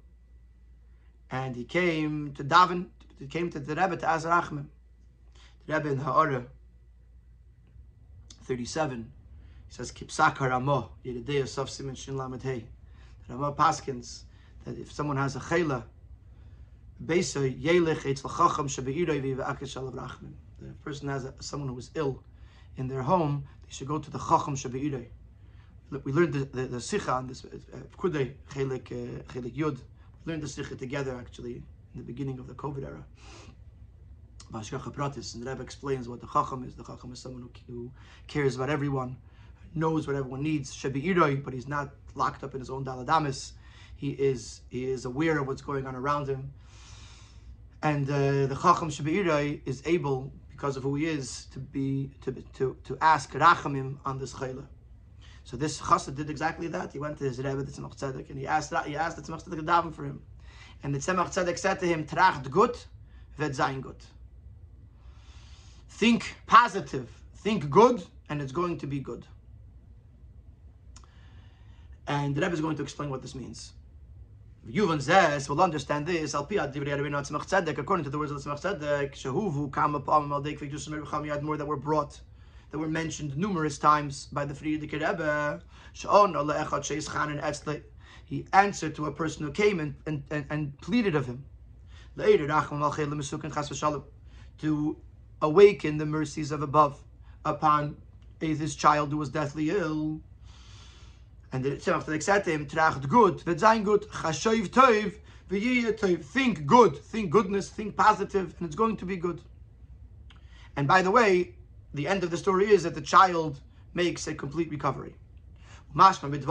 And he came to Davin, he came to the Rebbe to ask Rachmim. Rebbe in Ha'ara 37, he says, Kipsak Haramo, Yedidei Yosef Simen Shin Lamed Hey. Rama Paskins, that if someone has a chayla, Beisa Yelich Eitz L'chacham Shabeiroi V'Akesh Alav Rachmin. The person has a, someone who is ill in their home, they should go to the Chacham Shabeiroi. We learned the, the, the Sikha on this, uh, Kudei uh, Chelik Yud. We learned the Sikha together actually in the beginning of the COVID era. Pratis, and the Rebbe explains what the Chacham is. The Chacham is someone who, cares about everyone, knows what everyone needs, Shebi but he's not locked up in his own Daladamis. He is he is aware of what's going on around him. And uh, the Chacham Shebi is able, because of who he is, to be to to, to ask Rachamim on this Chayla. So this Chassid did exactly that. He went to his Rebbe, the Tzemach Tzedek, and he asked he asked the Tzemach Tzedek to daven for him. And the Tzemach Tzedek said to him, Tracht gut, vet sein gut. Think positive, think good, and it's going to be good. And the Rebbe is going to explain what this means. Yuvan Zes will understand this. Al according to the words of Tzemach Tzedek, Shehuvu Kama Pam Al Deik Vikdus You had more that were brought, that were mentioned numerous times by the Frierdiker Rebbe. She'on Al Echad Sheis Etzle. He answered to a person who came and, and, and, and pleaded of him. Later, Rachman Al Chayla Mesukin Chas V'Shalom, to awaken the mercies of above upon this child who was deathly ill. And the Tzemach Tzedek said to him, Tracht good, v'zayin good, chashoiv toiv, v'yiyah toiv. Think good, think goodness, think positive, and it's going to be good. And by the way, the end of the story is that the child makes a complete recovery. Mashma it's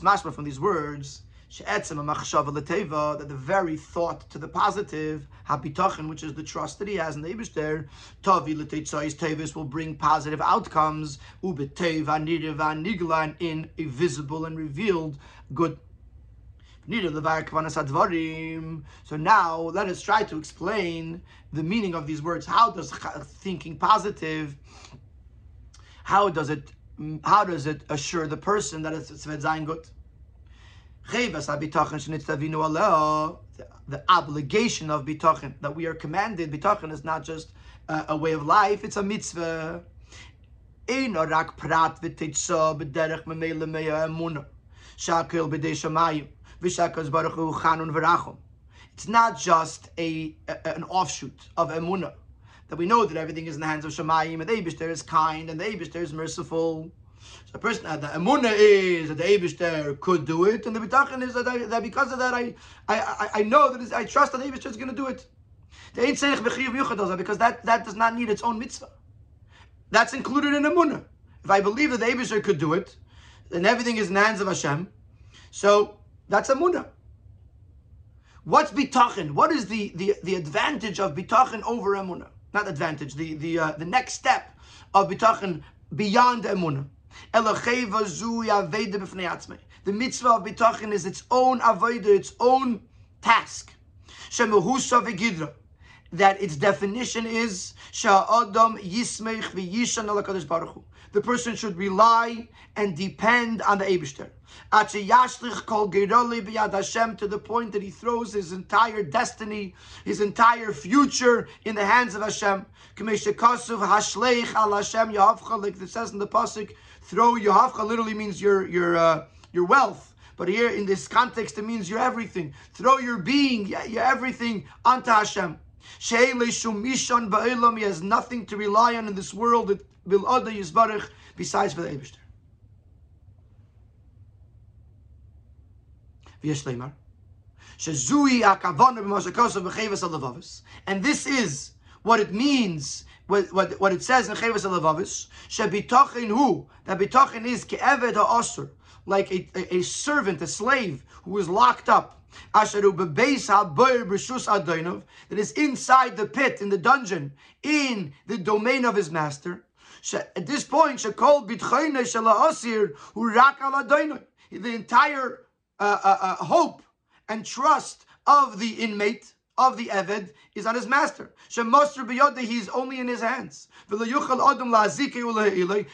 mashma from these words, that the very thought to the positive, habitachin, which is the trust that he has in the Ibishter, tavi tevis will bring positive outcomes, nideva niglan in a visible and revealed good. So now let us try to explain the meaning of these words. How does thinking positive, how does it, how does it assure the person that it's tzvedzayin good? The, obligation of bitachon that we are commanded. Bitachon is not just uh, a way of life; it's a mitzvah. It's not just a, a, an offshoot of emunah that we know that everything is in the hands of Shemayim and the Eibushter is kind and the Eibushter is merciful. So a person, uh, the emuna is that the Eibushter could do it, and the bitachon is that, I, that because of that I I, I, know that I trust that the Eibushter is going to do it. The Ein Tzerich B'chiyuv because that, that does not need its own mitzvah. That's included in emuna. If I believe that the Eibushter could do it, then everything is in the hands of Hashem. So that's emuna. What's bitachon? What is the, the, the advantage of bitachon over emuna? Not advantage. The the uh, the next step of bitachon beyond emuna. The mitzvah of bitachon is its own avodah, its own task. That its definition is The person should rely and depend on the Eibishter. To the point that he throws his entire destiny, his entire future in the hands of Hashem. Like it says in the Pasuk, throw Yohavcha literally means your, your, uh, your wealth. But here in this context, it means your everything. Throw your being, your everything onto Hashem. He has nothing to rely on in this world besides for the Eibishter. And this is what it means, what, what, what it says in Chavas Alavavis, Shebitachin hu, that bitachin is ke'eved ha'asr, like a, a, a, servant, a slave who is locked up. That is inside the pit, in the dungeon, in the domain of his master. At this point, the entire uh, uh, uh, hope and trust of the inmate of the Eved is on his master. He is only in his hands.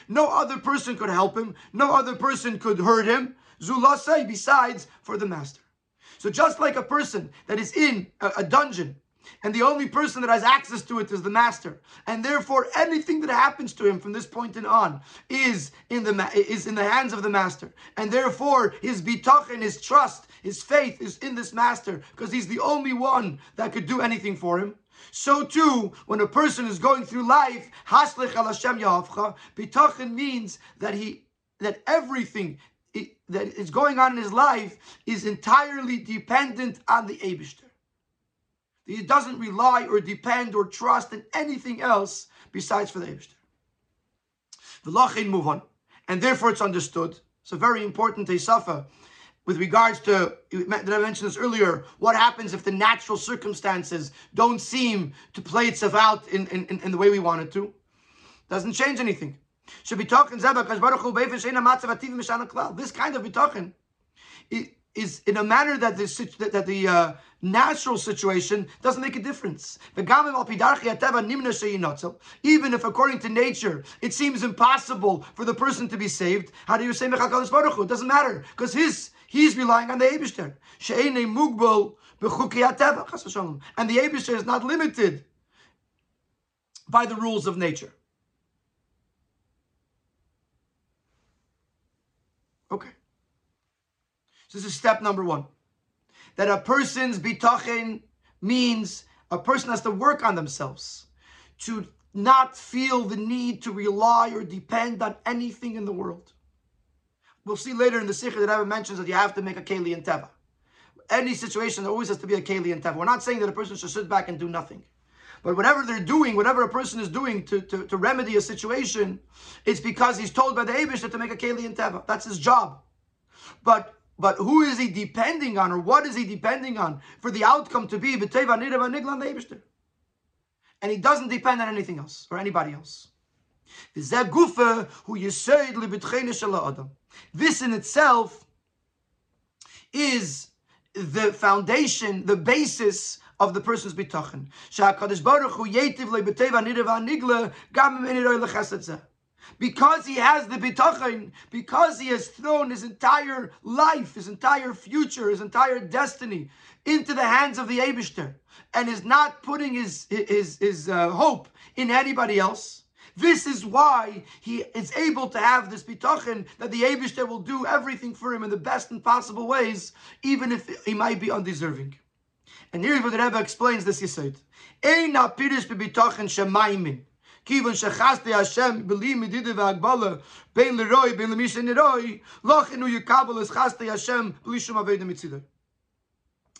No other person could help him. No other person could hurt him. Besides for the master. So just like a person that is in a, dungeon and the only person that has access to it is the master. And therefore, anything that happens to him from this point on is in the is in the hands of the master. And therefore, his bitachon, his trust, his faith is in this master because he's the only one that could do anything for him. So too, when a person is going through life, haslech al Hashem yahavcha, bitachon means that he that everything that is going on in his life is entirely dependent on the Abishter. He doesn't rely or depend or trust in anything else besides for the Eibishter. V'lachin move on. And therefore it's understood. It's a very important Tesafa with regards to, that I mentioned this earlier, what happens if the natural circumstances don't seem to play itself out in, in, in the way we want it to? Doesn't change anything. Should be talking This kind of bitachon is in a manner that the that, the uh, natural situation doesn't make a difference. Even if according to nature it seems impossible for the person to be saved, how do you say? It doesn't matter because his he's relying on the Eibushter. And the Eibushter is not limited by the rules of nature. Okay. So this is step number one that a person's bitachin means a person has to work on themselves to not feel the need to rely or depend on anything in the world. We'll see later in the Sikh that Rebbe mentions that you have to make a Keli and Teva. Any situation, there always has to be a Keli and Teva. We're not saying that a person should sit back and do nothing. But whatever they're doing, whatever a person is doing to, to, to remedy a situation, it's because he's told by the Abish to make a Keli and Teva. That's his job. But but who is he depending on, or what is he depending on for the outcome to be? And he doesn't depend on anything else or anybody else. This in itself is the foundation, the basis of the person's bitachon because he has the bitachon, because he has thrown his entire life, his entire future, his entire destiny into the hands of the Abishter, and is not putting his his his uh, hope in anybody else. This is why he is able to have this bitachon that the Abishter will do everything for him in the best and possible ways, even if he might be undeserving. And here's what the Rebbe explains this Yisod. Ein apirish. Kivan shechaste Hashem b'li medida v'agbala bein l'roi bein l'misha n'roi lochinu yukabel es chaste Hashem b'li mitzidah.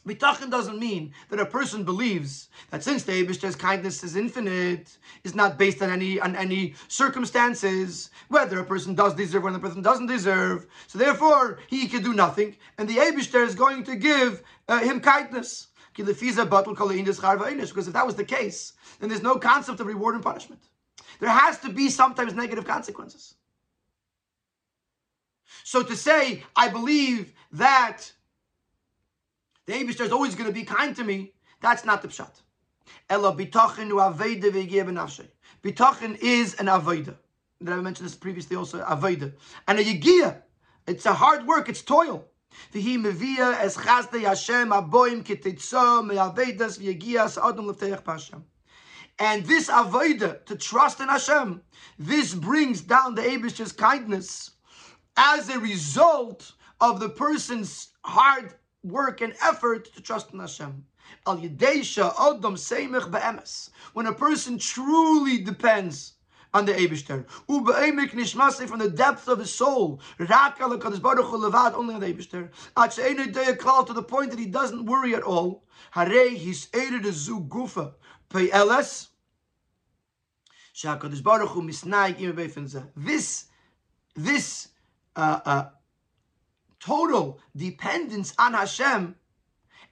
Mitachin doesn't mean that a person believes that since the Abishter's kindness is infinite, is not based on any on any circumstances, whether a person does deserve or the person doesn't deserve. So therefore, he can do nothing, and the Abishter is going to give uh, him kindness. Because if that was the case, then there's no concept of reward and punishment. There has to be sometimes negative consequences. So to say, I believe that the Abishter is always going to be kind to me, that's not the pshat. Ella bitachin Bitachin is an avodah. That I mentioned this previously also? Avodah. And a yigia, it's a hard work, it's toil. V'hi mevia es chasdei Hashem aboim kititzo me'avedas v'yigias adum l'fteich p'Hashem. And this avoida, to trust in Hashem, this brings down the Abish's kindness as a result of the person's hard work and effort to trust in Hashem. Al Odom Seimech Be'emes. When a person truly depends on the Eibishter. Ube'emek nishmase from the depth of his soul. Raka l'kadosh baruch levad, only on the Eibishter. She'enu klal to the point that he doesn't worry at all. Harei his ered zu gufa. Pe'eles. This, this uh, uh, total dependence on Hashem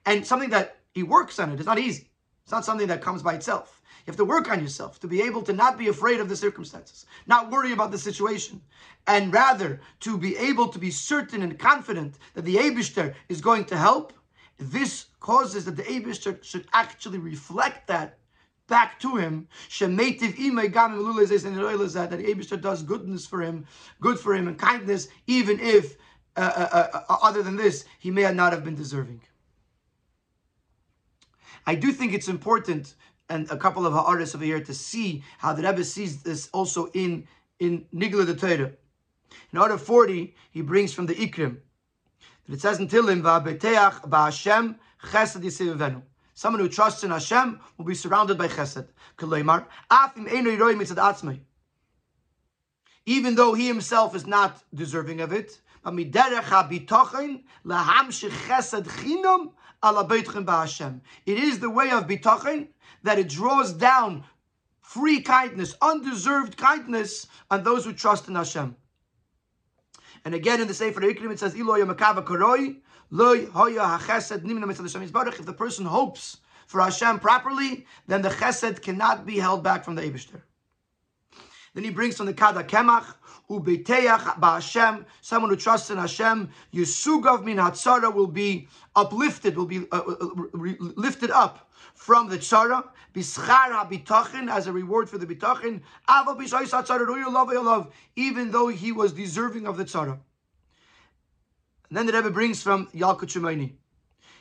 and something that He works on it. It's not easy. It's not something that comes by itself. You have to work on yourself to be able to not be afraid of the circumstances, not worry about the situation, and rather to be able to be certain and confident that the Abishter is going to help. This causes that the Abishter should actually reflect that back to him. Shemeitiv imay gam that the Abishter does goodness for him, good for him, and kindness, even if uh, uh, uh, uh, other than this he may not have been deserving. I do think it's important, and a couple of artists over here to see how the Rebbe sees this also in in Nigla the Torah. In order 40, he brings from the Ikrim that it says in Tilim, "Va'beteach ba'Hashem chesed yisivenu." Someone who trusts in Hashem will be surrounded by chesed. Even though he himself is not deserving of it, it is the way of bitachon that it draws down free kindness, undeserved kindness on those who trust in Hashem. And again in the Sefer Ikrim it says, if the person hopes for Hashem properly, then the chesed cannot be held back from the Eibishter. Then he brings from the Kada Kemach, Ubeteach Ba'Hashem, someone who trusts in Hashem, Yusugov min Hatzara will be uplifted, will be uh, uh, lifted up from the tzara, Bischar HaBitachin, as a reward for the bitachin, even though he was deserving of the tzara. And then the Rebbe brings from Yalkut Shimoni.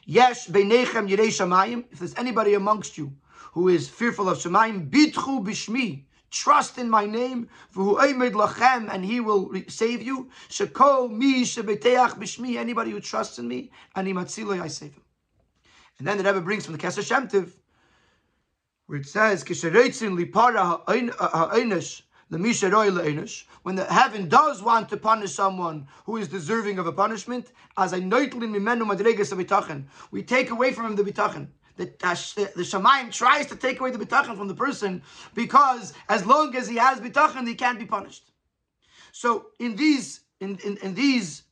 Yesh beinechem yirei shamayim. If there's anybody amongst you who is fearful of shamayim, bitchu bishmi. Trust in my name, lachem, and he will save you. Shekol mi bishmi. Anybody who trusts in me, and I save him. And then the Rebbe brings from the Kesher Shemtiv, where it says, "Kishereitzin lipara ha'einish when the heaven does want to punish someone who is deserving of a punishment, as I we take away from him the bitachon. The, the, Shemaim tries to take away the bitachon from the person because as long as he has bitachon, he can't be punished. So in these in in, in these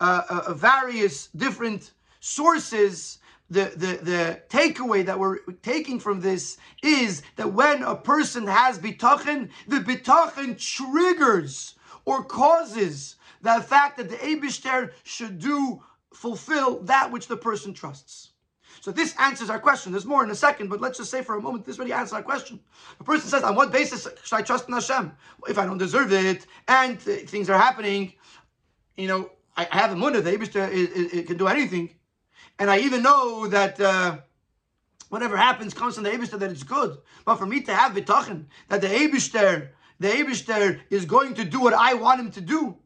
uh, uh, various different sources, the, the, the takeaway that we're taking from this is that when a person has bitachon, the bitachon triggers or causes the fact that the Abishter should do, fulfill that which the person trusts. So this answers our question. There's more in a second, but let's just say for a moment, this really answers our question. A person says, on what basis should I trust in Hashem? If I don't deserve it, and things are happening, you know, I have a munah, the Abishter can do anything. And I even know that uh, whatever happens comes from the Eibishter, that it's good. But for me to have bitachon, that the Eibishter, the Eibishter is going to do what I want him to do.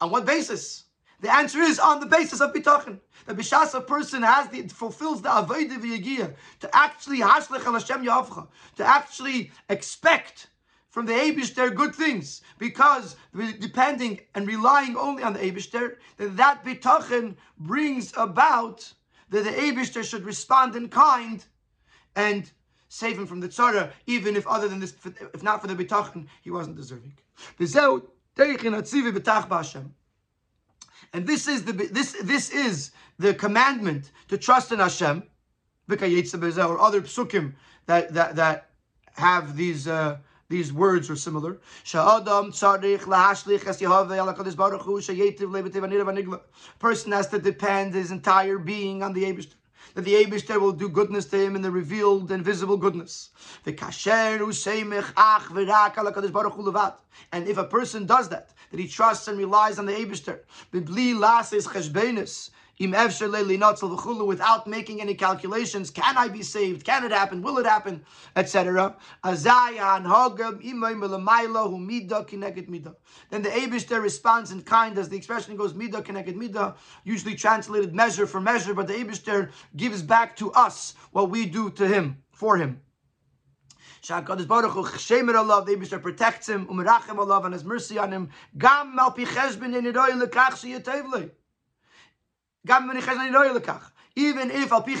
On what basis? The answer is on the basis of bitachon. The bishas a person has the fulfills the avodah v'yagiyah to actually hashlech al Hashem yavcha, to actually expect from the Abishter good things because depending and relying only on the Abishter, that that bitachon brings about that the Abishter should respond in kind and save him from the tzara, even if other than this, if not for the bitachon, he wasn't deserving. And this is the this this is the commandment to trust in Hashem, or other psukim that that that have these. Uh, these words are similar. Person has to depend his entire being on the Abishter. That the Abishter will do goodness to him in the revealed and visible goodness. And if a person does that, that he trusts and relies on the Abishter, without making any calculations. Can I be saved? Can it happen? Will it happen? Etc. Then the Abishter responds in kind, as the expression goes, midah kineged midah, usually translated measure for measure, but the Abishter gives back to us what we do to him, for him. Shakadosh Baruch Hu Shemer Allah, the Abishter protects him, Umerachem Allah, and has mercy on him. Gam mal pichesbin in lekach sheyatevle. Even if al pi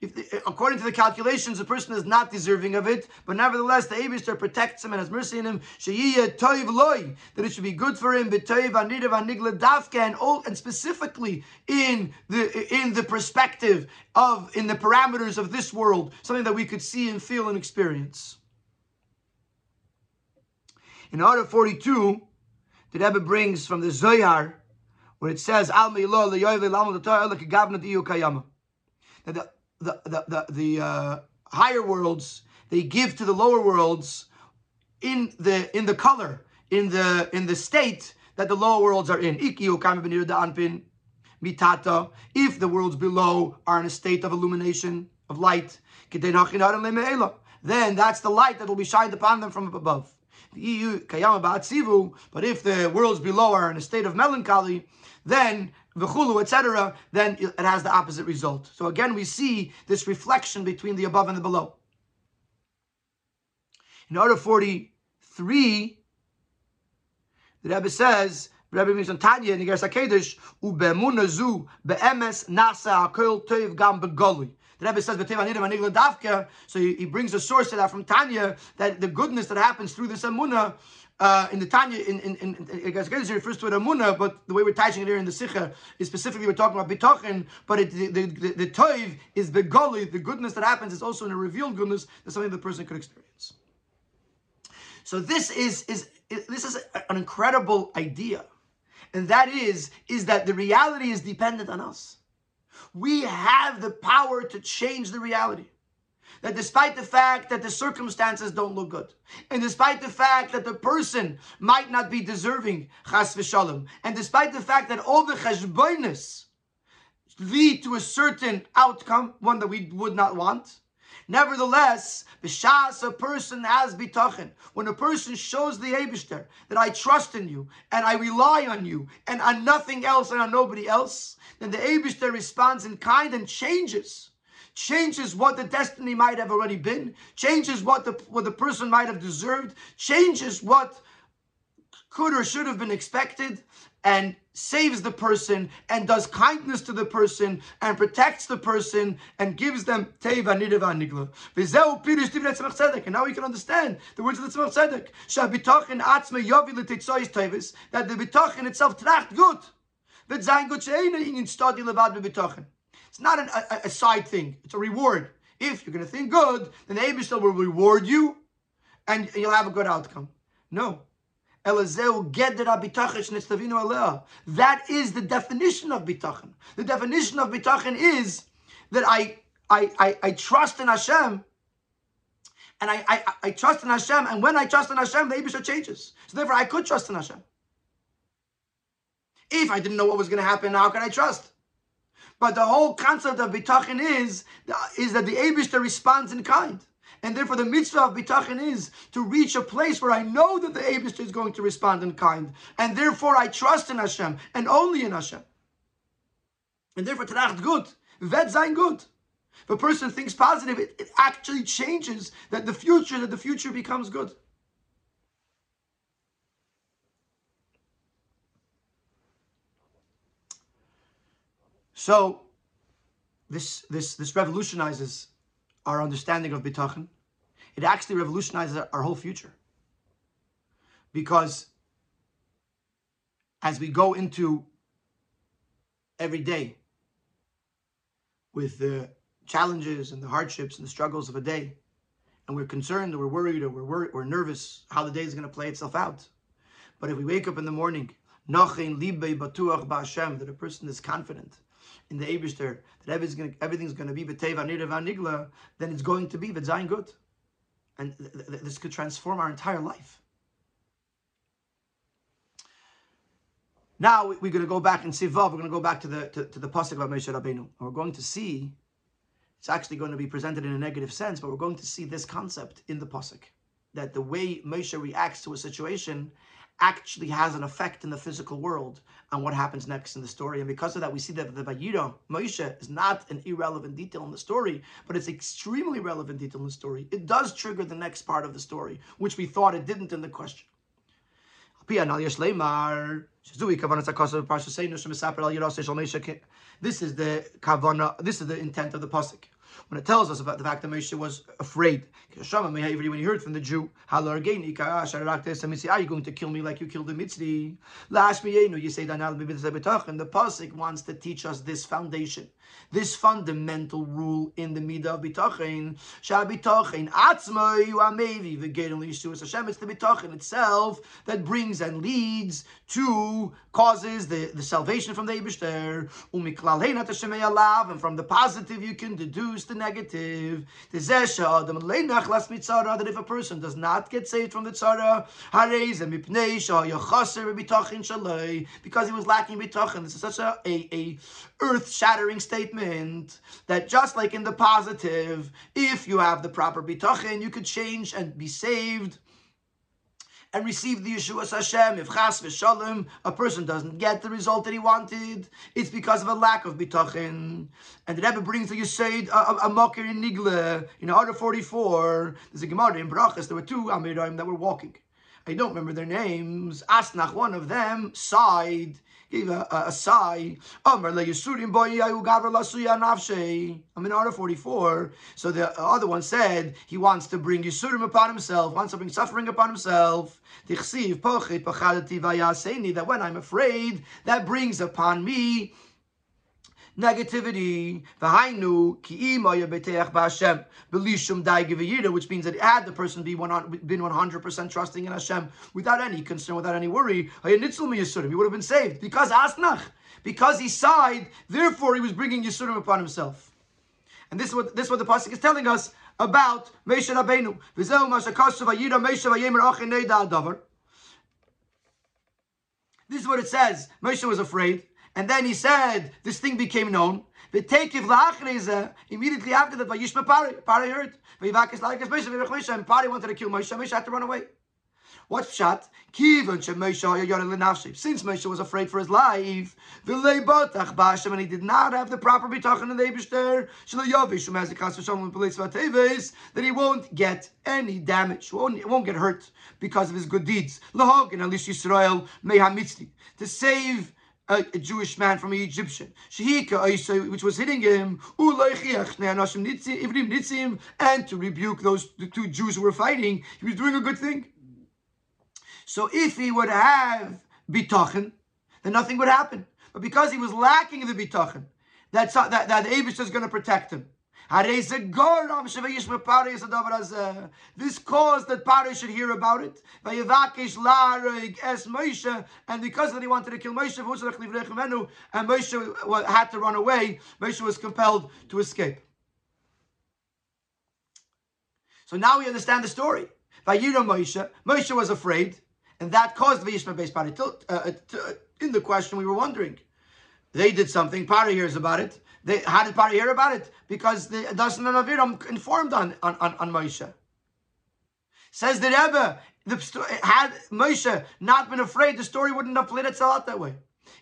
if according to the calculations, the person is not deserving of it, but nevertheless the Eibuster protects him and has mercy in him. toiv loy that it should be good for him. B'toiv anidav anigla dafka and all and specifically in the in the perspective of in the parameters of this world, something that we could see and feel and experience. In order 42, the Rebbe brings from the Zohar where it says that the the the the, the uh, higher worlds they give to the lower worlds in the in the color in the in the state that the lower worlds are in. If the worlds below are in a state of illumination of light, then that's the light that will be shined upon them from above. But if the worlds below are in a state of melancholy, then v'chulu, etc., then it has the opposite result. So again, we see this reflection between the above and the below. In order 43, the Rebbe says, Rebbe means on Tanya in the Gersa Kedesh, u'be'emuna zu be'emes nasa akol toiv gam begoli. The Rebbe says, so he, he brings a source to that from Tanya, that the goodness that happens through this Amunah uh, in the Tanya, in in in, in it refers to it Amuna, but the way we're touching it here in the Sikha is specifically we're talking about Bitachin, but it, the, the, the, the Toiv is the goodness that happens is also in a revealed goodness, that's something the person could experience. So this is is this is an incredible idea, and that is is that the reality is dependent on us. We have the power to change the reality. That despite the fact that the circumstances don't look good, and despite the fact that the person might not be deserving chas v'shalom, and despite the fact that all the cheshbonis lead to a certain outcome, one that we would not want, Nevertheless, b'shas a person has bitachon. When a person shows the Abishter that I trust in you and I rely on you and on nothing else and on nobody else, then the Abishter responds in kind and changes changes what the destiny might have already been, changes what the what the person might have deserved, changes what could or should have been expected, and saves the person and does kindness to the person and protects the person and gives them teva nidava nigla. And now we can understand the words of the Tzemach Tzedek. Shabitachin atzme yovi l'titzoyis tevis that the bitachin itself tracht good. That zayin gut she'ena in study levad b'bitachin. It's not an, a, a, side thing. It's a reward. If you're going to think good, then the Abishal will reward you and you'll have a good outcome. No. That is the definition of bitachon. The definition of bitachon is that I, I, I, I trust in Hashem and I, I, I trust in Hashem, and when I trust in Hashem, the Abishah changes. So therefore, I could trust in Hashem. If I didn't know what was going to happen, how can I trust? But the whole concept of bitachon is, is that the Abishter responds in kind. And therefore the mitzvah of bitachon is to reach a place where I know that the Abishter is going to respond in kind. And therefore I trust in Hashem and only in Hashem. And therefore tracht good, vet sein good. If a person thinks positive, it, it actually changes that the future, that the future becomes good. So this this this revolutionizes our understanding of bitachon. It actually revolutionizes our whole future. Because as we go into every day with the challenges and the hardships and the struggles of a day, and we're concerned or we're worried or we're, we're nervous how the day is going to play itself out. But if we wake up in the morning, that a person is confident in the Abishter that everything's going to, be then it's going to be good. And th- th- this could transform our entire life. Now we're going to go back and see Vav. We're going to go back to the to, to the pasuk about Moshe Rabbeinu, we're going to see. It's actually going to be presented in a negative sense, but we're going to see this concept in the pasuk that the way Moshe reacts to a situation actually has an effect in the physical world on what happens next in the story. And because of that, we see that the Vayira, Moshe, is not an irrelevant detail in the story, but it's extremely relevant detail in the story. It does trigger the next part of the story, which we thought it didn't in the question. This is the kavana. This is the intent of the pasuk when it tells us about the fact that Moshe was afraid. When he heard from the Jew, are you going to kill me like you killed the Mitzri? Eh, you say and the Pasik wants to teach us this foundation this fundamental rule in the midah of bitachin. Shabitachin atzmai amevi v'gedim liyishus Hashem. It's the bitachin itself that brings and leads to causes the, the salvation from the Eibushter. Umiklal heinat Hashem alav, and from the positive you can deduce the negative. the zeshah adam leinach lest mitzara That if a person does not get saved from the tzara, because he was lacking bitachin. This is such a, a, a earth-shattering statement that just like in the positive, if you have the proper bitachin, you could change and be saved and receive the Yeshua Hashem. If chas v'shalom, a person doesn't get the result that he wanted, it's because of a lack of bitachin. And the Rebbe brings the Yisayid, a, a, Mokir in Nigle, in order 44, there's a Gemara in Brachas, there were two Amirim that were walking. I don't remember their names. Asnach, one of them, sighed a, a, sigh. I'm in order 44. So the other one said he wants to bring Yisurim upon himself, wants to bring suffering upon himself. That when I'm afraid, that brings upon me negativity. V'hainu beteach b'Hashem which means that had the person be one, been 100% trusting in Hashem without any concern, without any worry, he would have been saved. Because asnach, because he sighed, therefore he was bringing Yisurim upon himself. And this is what this is what the pasuk is telling us about Moshe Rabbeinu. This is what it says. Moshe was afraid. And then he said, this thing became known. Immediately after that, Vayishma Pari, Pari heard. And Pari wanted to kill Moshe. Moshe had to run away. What's shot? Since Moshe was afraid for his life, and he did not have the proper bitachon in the Eibishter, that he won't get any damage, won't, won't get hurt because of his good deeds. To save a, a, Jewish man from an Egyptian, which was hitting him, and to rebuke those the two Jews who were fighting, he was doing a good thing. So if he would have bitachon, then nothing would happen. But because he was lacking the bitachon, that's that, that Abish is going to protect him. This caused that Paro should hear about it. And because that he wanted to kill Moshe, and Moshe had to run away, Moshe was compelled to escape. So now we understand the story. Moshe, was afraid. And that caused the Yishma based party. Uh, uh, uh, in the question, we were wondering. They did something, Pari hears about it. They, how did Pari hear about it? Because the Dasan and Aviram informed on, on, on, on Moshe. Says the Rebbe, the, had Moshe not been afraid, the story wouldn't have played itself out that way.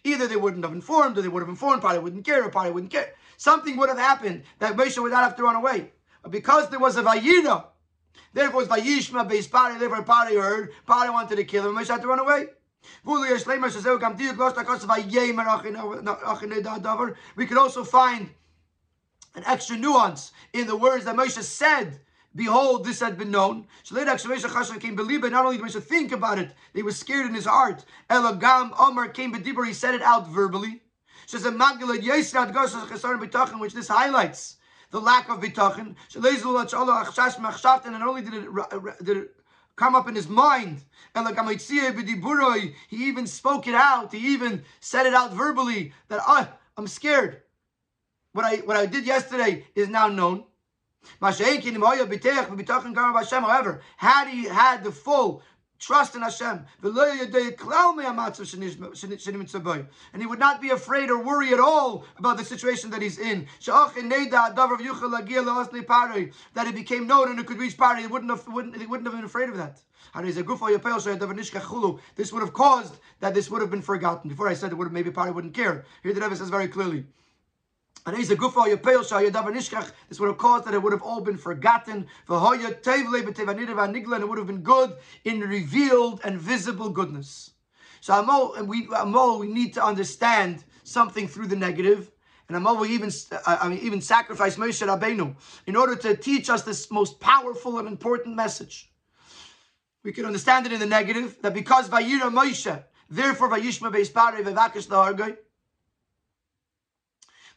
Either they wouldn't have informed, or they would have informed, Pari wouldn't care, or Pari wouldn't care. Something would have happened that Moshe would not have to run away. But because there was a Vayira, Therefore, it's Vayishma based Pari. Therefore, Pari heard. Pari wanted to kill him. Moshe had to run away. We could also find an extra nuance in the words that Moshe said. Behold, this had been known. So later, Moshe came believe it. Not only did Moshe think about it, he was scared in his heart. Elagam Omar came bedibur. He said it out verbally. Says a which this highlights the lack of bitachon. And not only did it, did it come up in his mind, he even spoke it out. He even said it out verbally that oh, I'm scared. What I what I did yesterday is now known. However, had he had the full trust in Hashem. And he would not be afraid or worry at all about the situation that he's in. That it became known and it could reach Pari. He wouldn't have, wouldn't, he wouldn't have been afraid of that. This would have caused that this would have been forgotten. Before I said it would have maybe Pari wouldn't care. Here the Rebbe says very clearly. And he's a gufa nishkach. This would have caused that it would have all been forgotten. And it would have been good in revealed and visible goodness. So Amol, we Amol, we need to understand something through the negative. And Amol will even I mean even sacrifice Moshe Rabbeinu in order to teach us this most powerful and important message. We can understand it in the negative that because Vayira Moshe, therefore Vayishma Beispare Vevakish Lahargoy.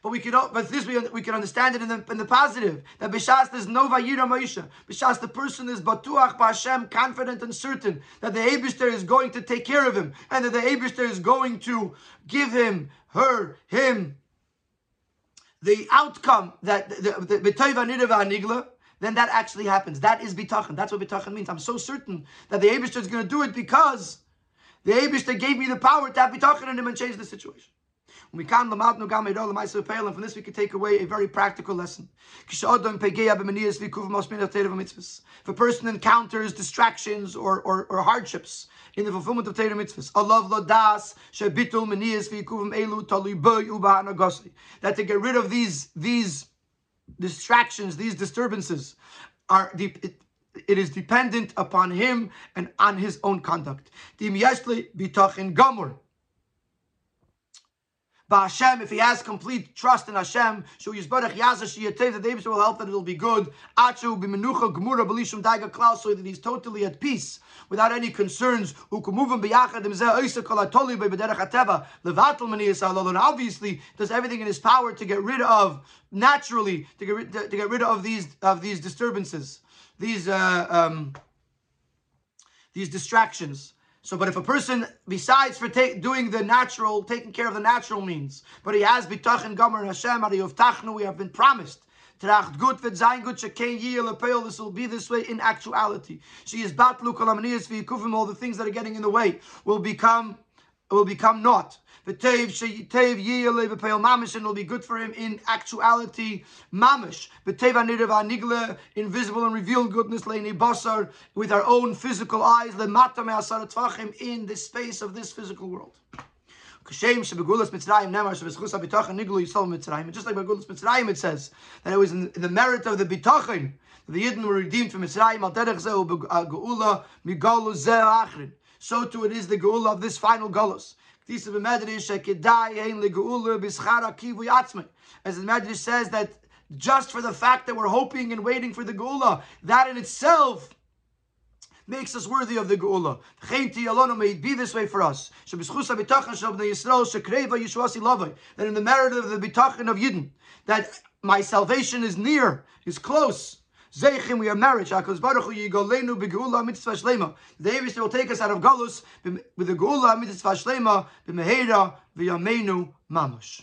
But we but this we, we can understand it in the, in the positive that b'shas there's no vayira Moshe. B'shas the person is batuach b'Hashem, confident and certain that the Eibushter is going to take care of him and that the Eibushter is going to give him, her, him, the outcome that the b'toiv then that actually happens. That is bitachon. That's what bitachon means. I'm so certain that the Eibushter is going to do it because the Eibushter gave me the power to have bitachon in him and change the situation. From this we can take away a very practical lesson. If a person encounters distractions or, or, or hardships in the fulfillment of Torah mitzvahs, that to get rid of these these distractions, these disturbances, are deep. It, it is dependent upon him and on his own conduct. Hashem, if he has complete trust in Hashem, Shu Yizbarach Yazash Yatev, that the Abishah will help that it'll be good. Achu Bimenucha Gemura Belishum Daiga Klaus, so that he's totally at peace, without any concerns. Ukumuvim Biyachadim Zeh Oisa Kolatoli Bederach Ateva, Levatel Maniyas And obviously, does everything in his power to get rid of, naturally, to get rid, to get rid of these, of these disturbances, these, uh, um, these distractions. So, but if a person, besides for take, doing the natural, taking care of the natural means, but he has bitachon gomer Hashem, tachnu, we have been promised. Tracht gut wird sein gut, shekein this will be this way in actuality. She is batlu kolamaniyas v'yikufim, all the things that are getting in the way will become, will become naught. V'tev sheitev yiyele b'peil mamish, and will be good for him in actuality mamish. V'tev anirev anigle, invisible and revealed goodness leini basar, with our own physical eyes, lemata me'asar tvachim, in the space of this physical world. Kashem shebegulas mitzrayim nemar shebeschusa bitachon niglu mitzrayim. Just like begulas mitzrayim, it says that it was in the merit of the bitachon the Yidden were redeemed from Mitzrayim al zeh uh, achrin. So too it is the geula of this final galus. As the Medrash says that just for the fact that we're hoping and waiting for the Geula, that in itself makes us worthy of the Geula. May it be this way for us. That in the merit of the Bitachon of Yidden, that my salvation is near, is close. Zeichim, we are married. Shakos Baruch Hu Yigolenu beGeula Mitzvah Shlema. The Eivish will take us out of Galus with the Geula Mitzvah Shlema b'Meheira v'Yameinu Mamash.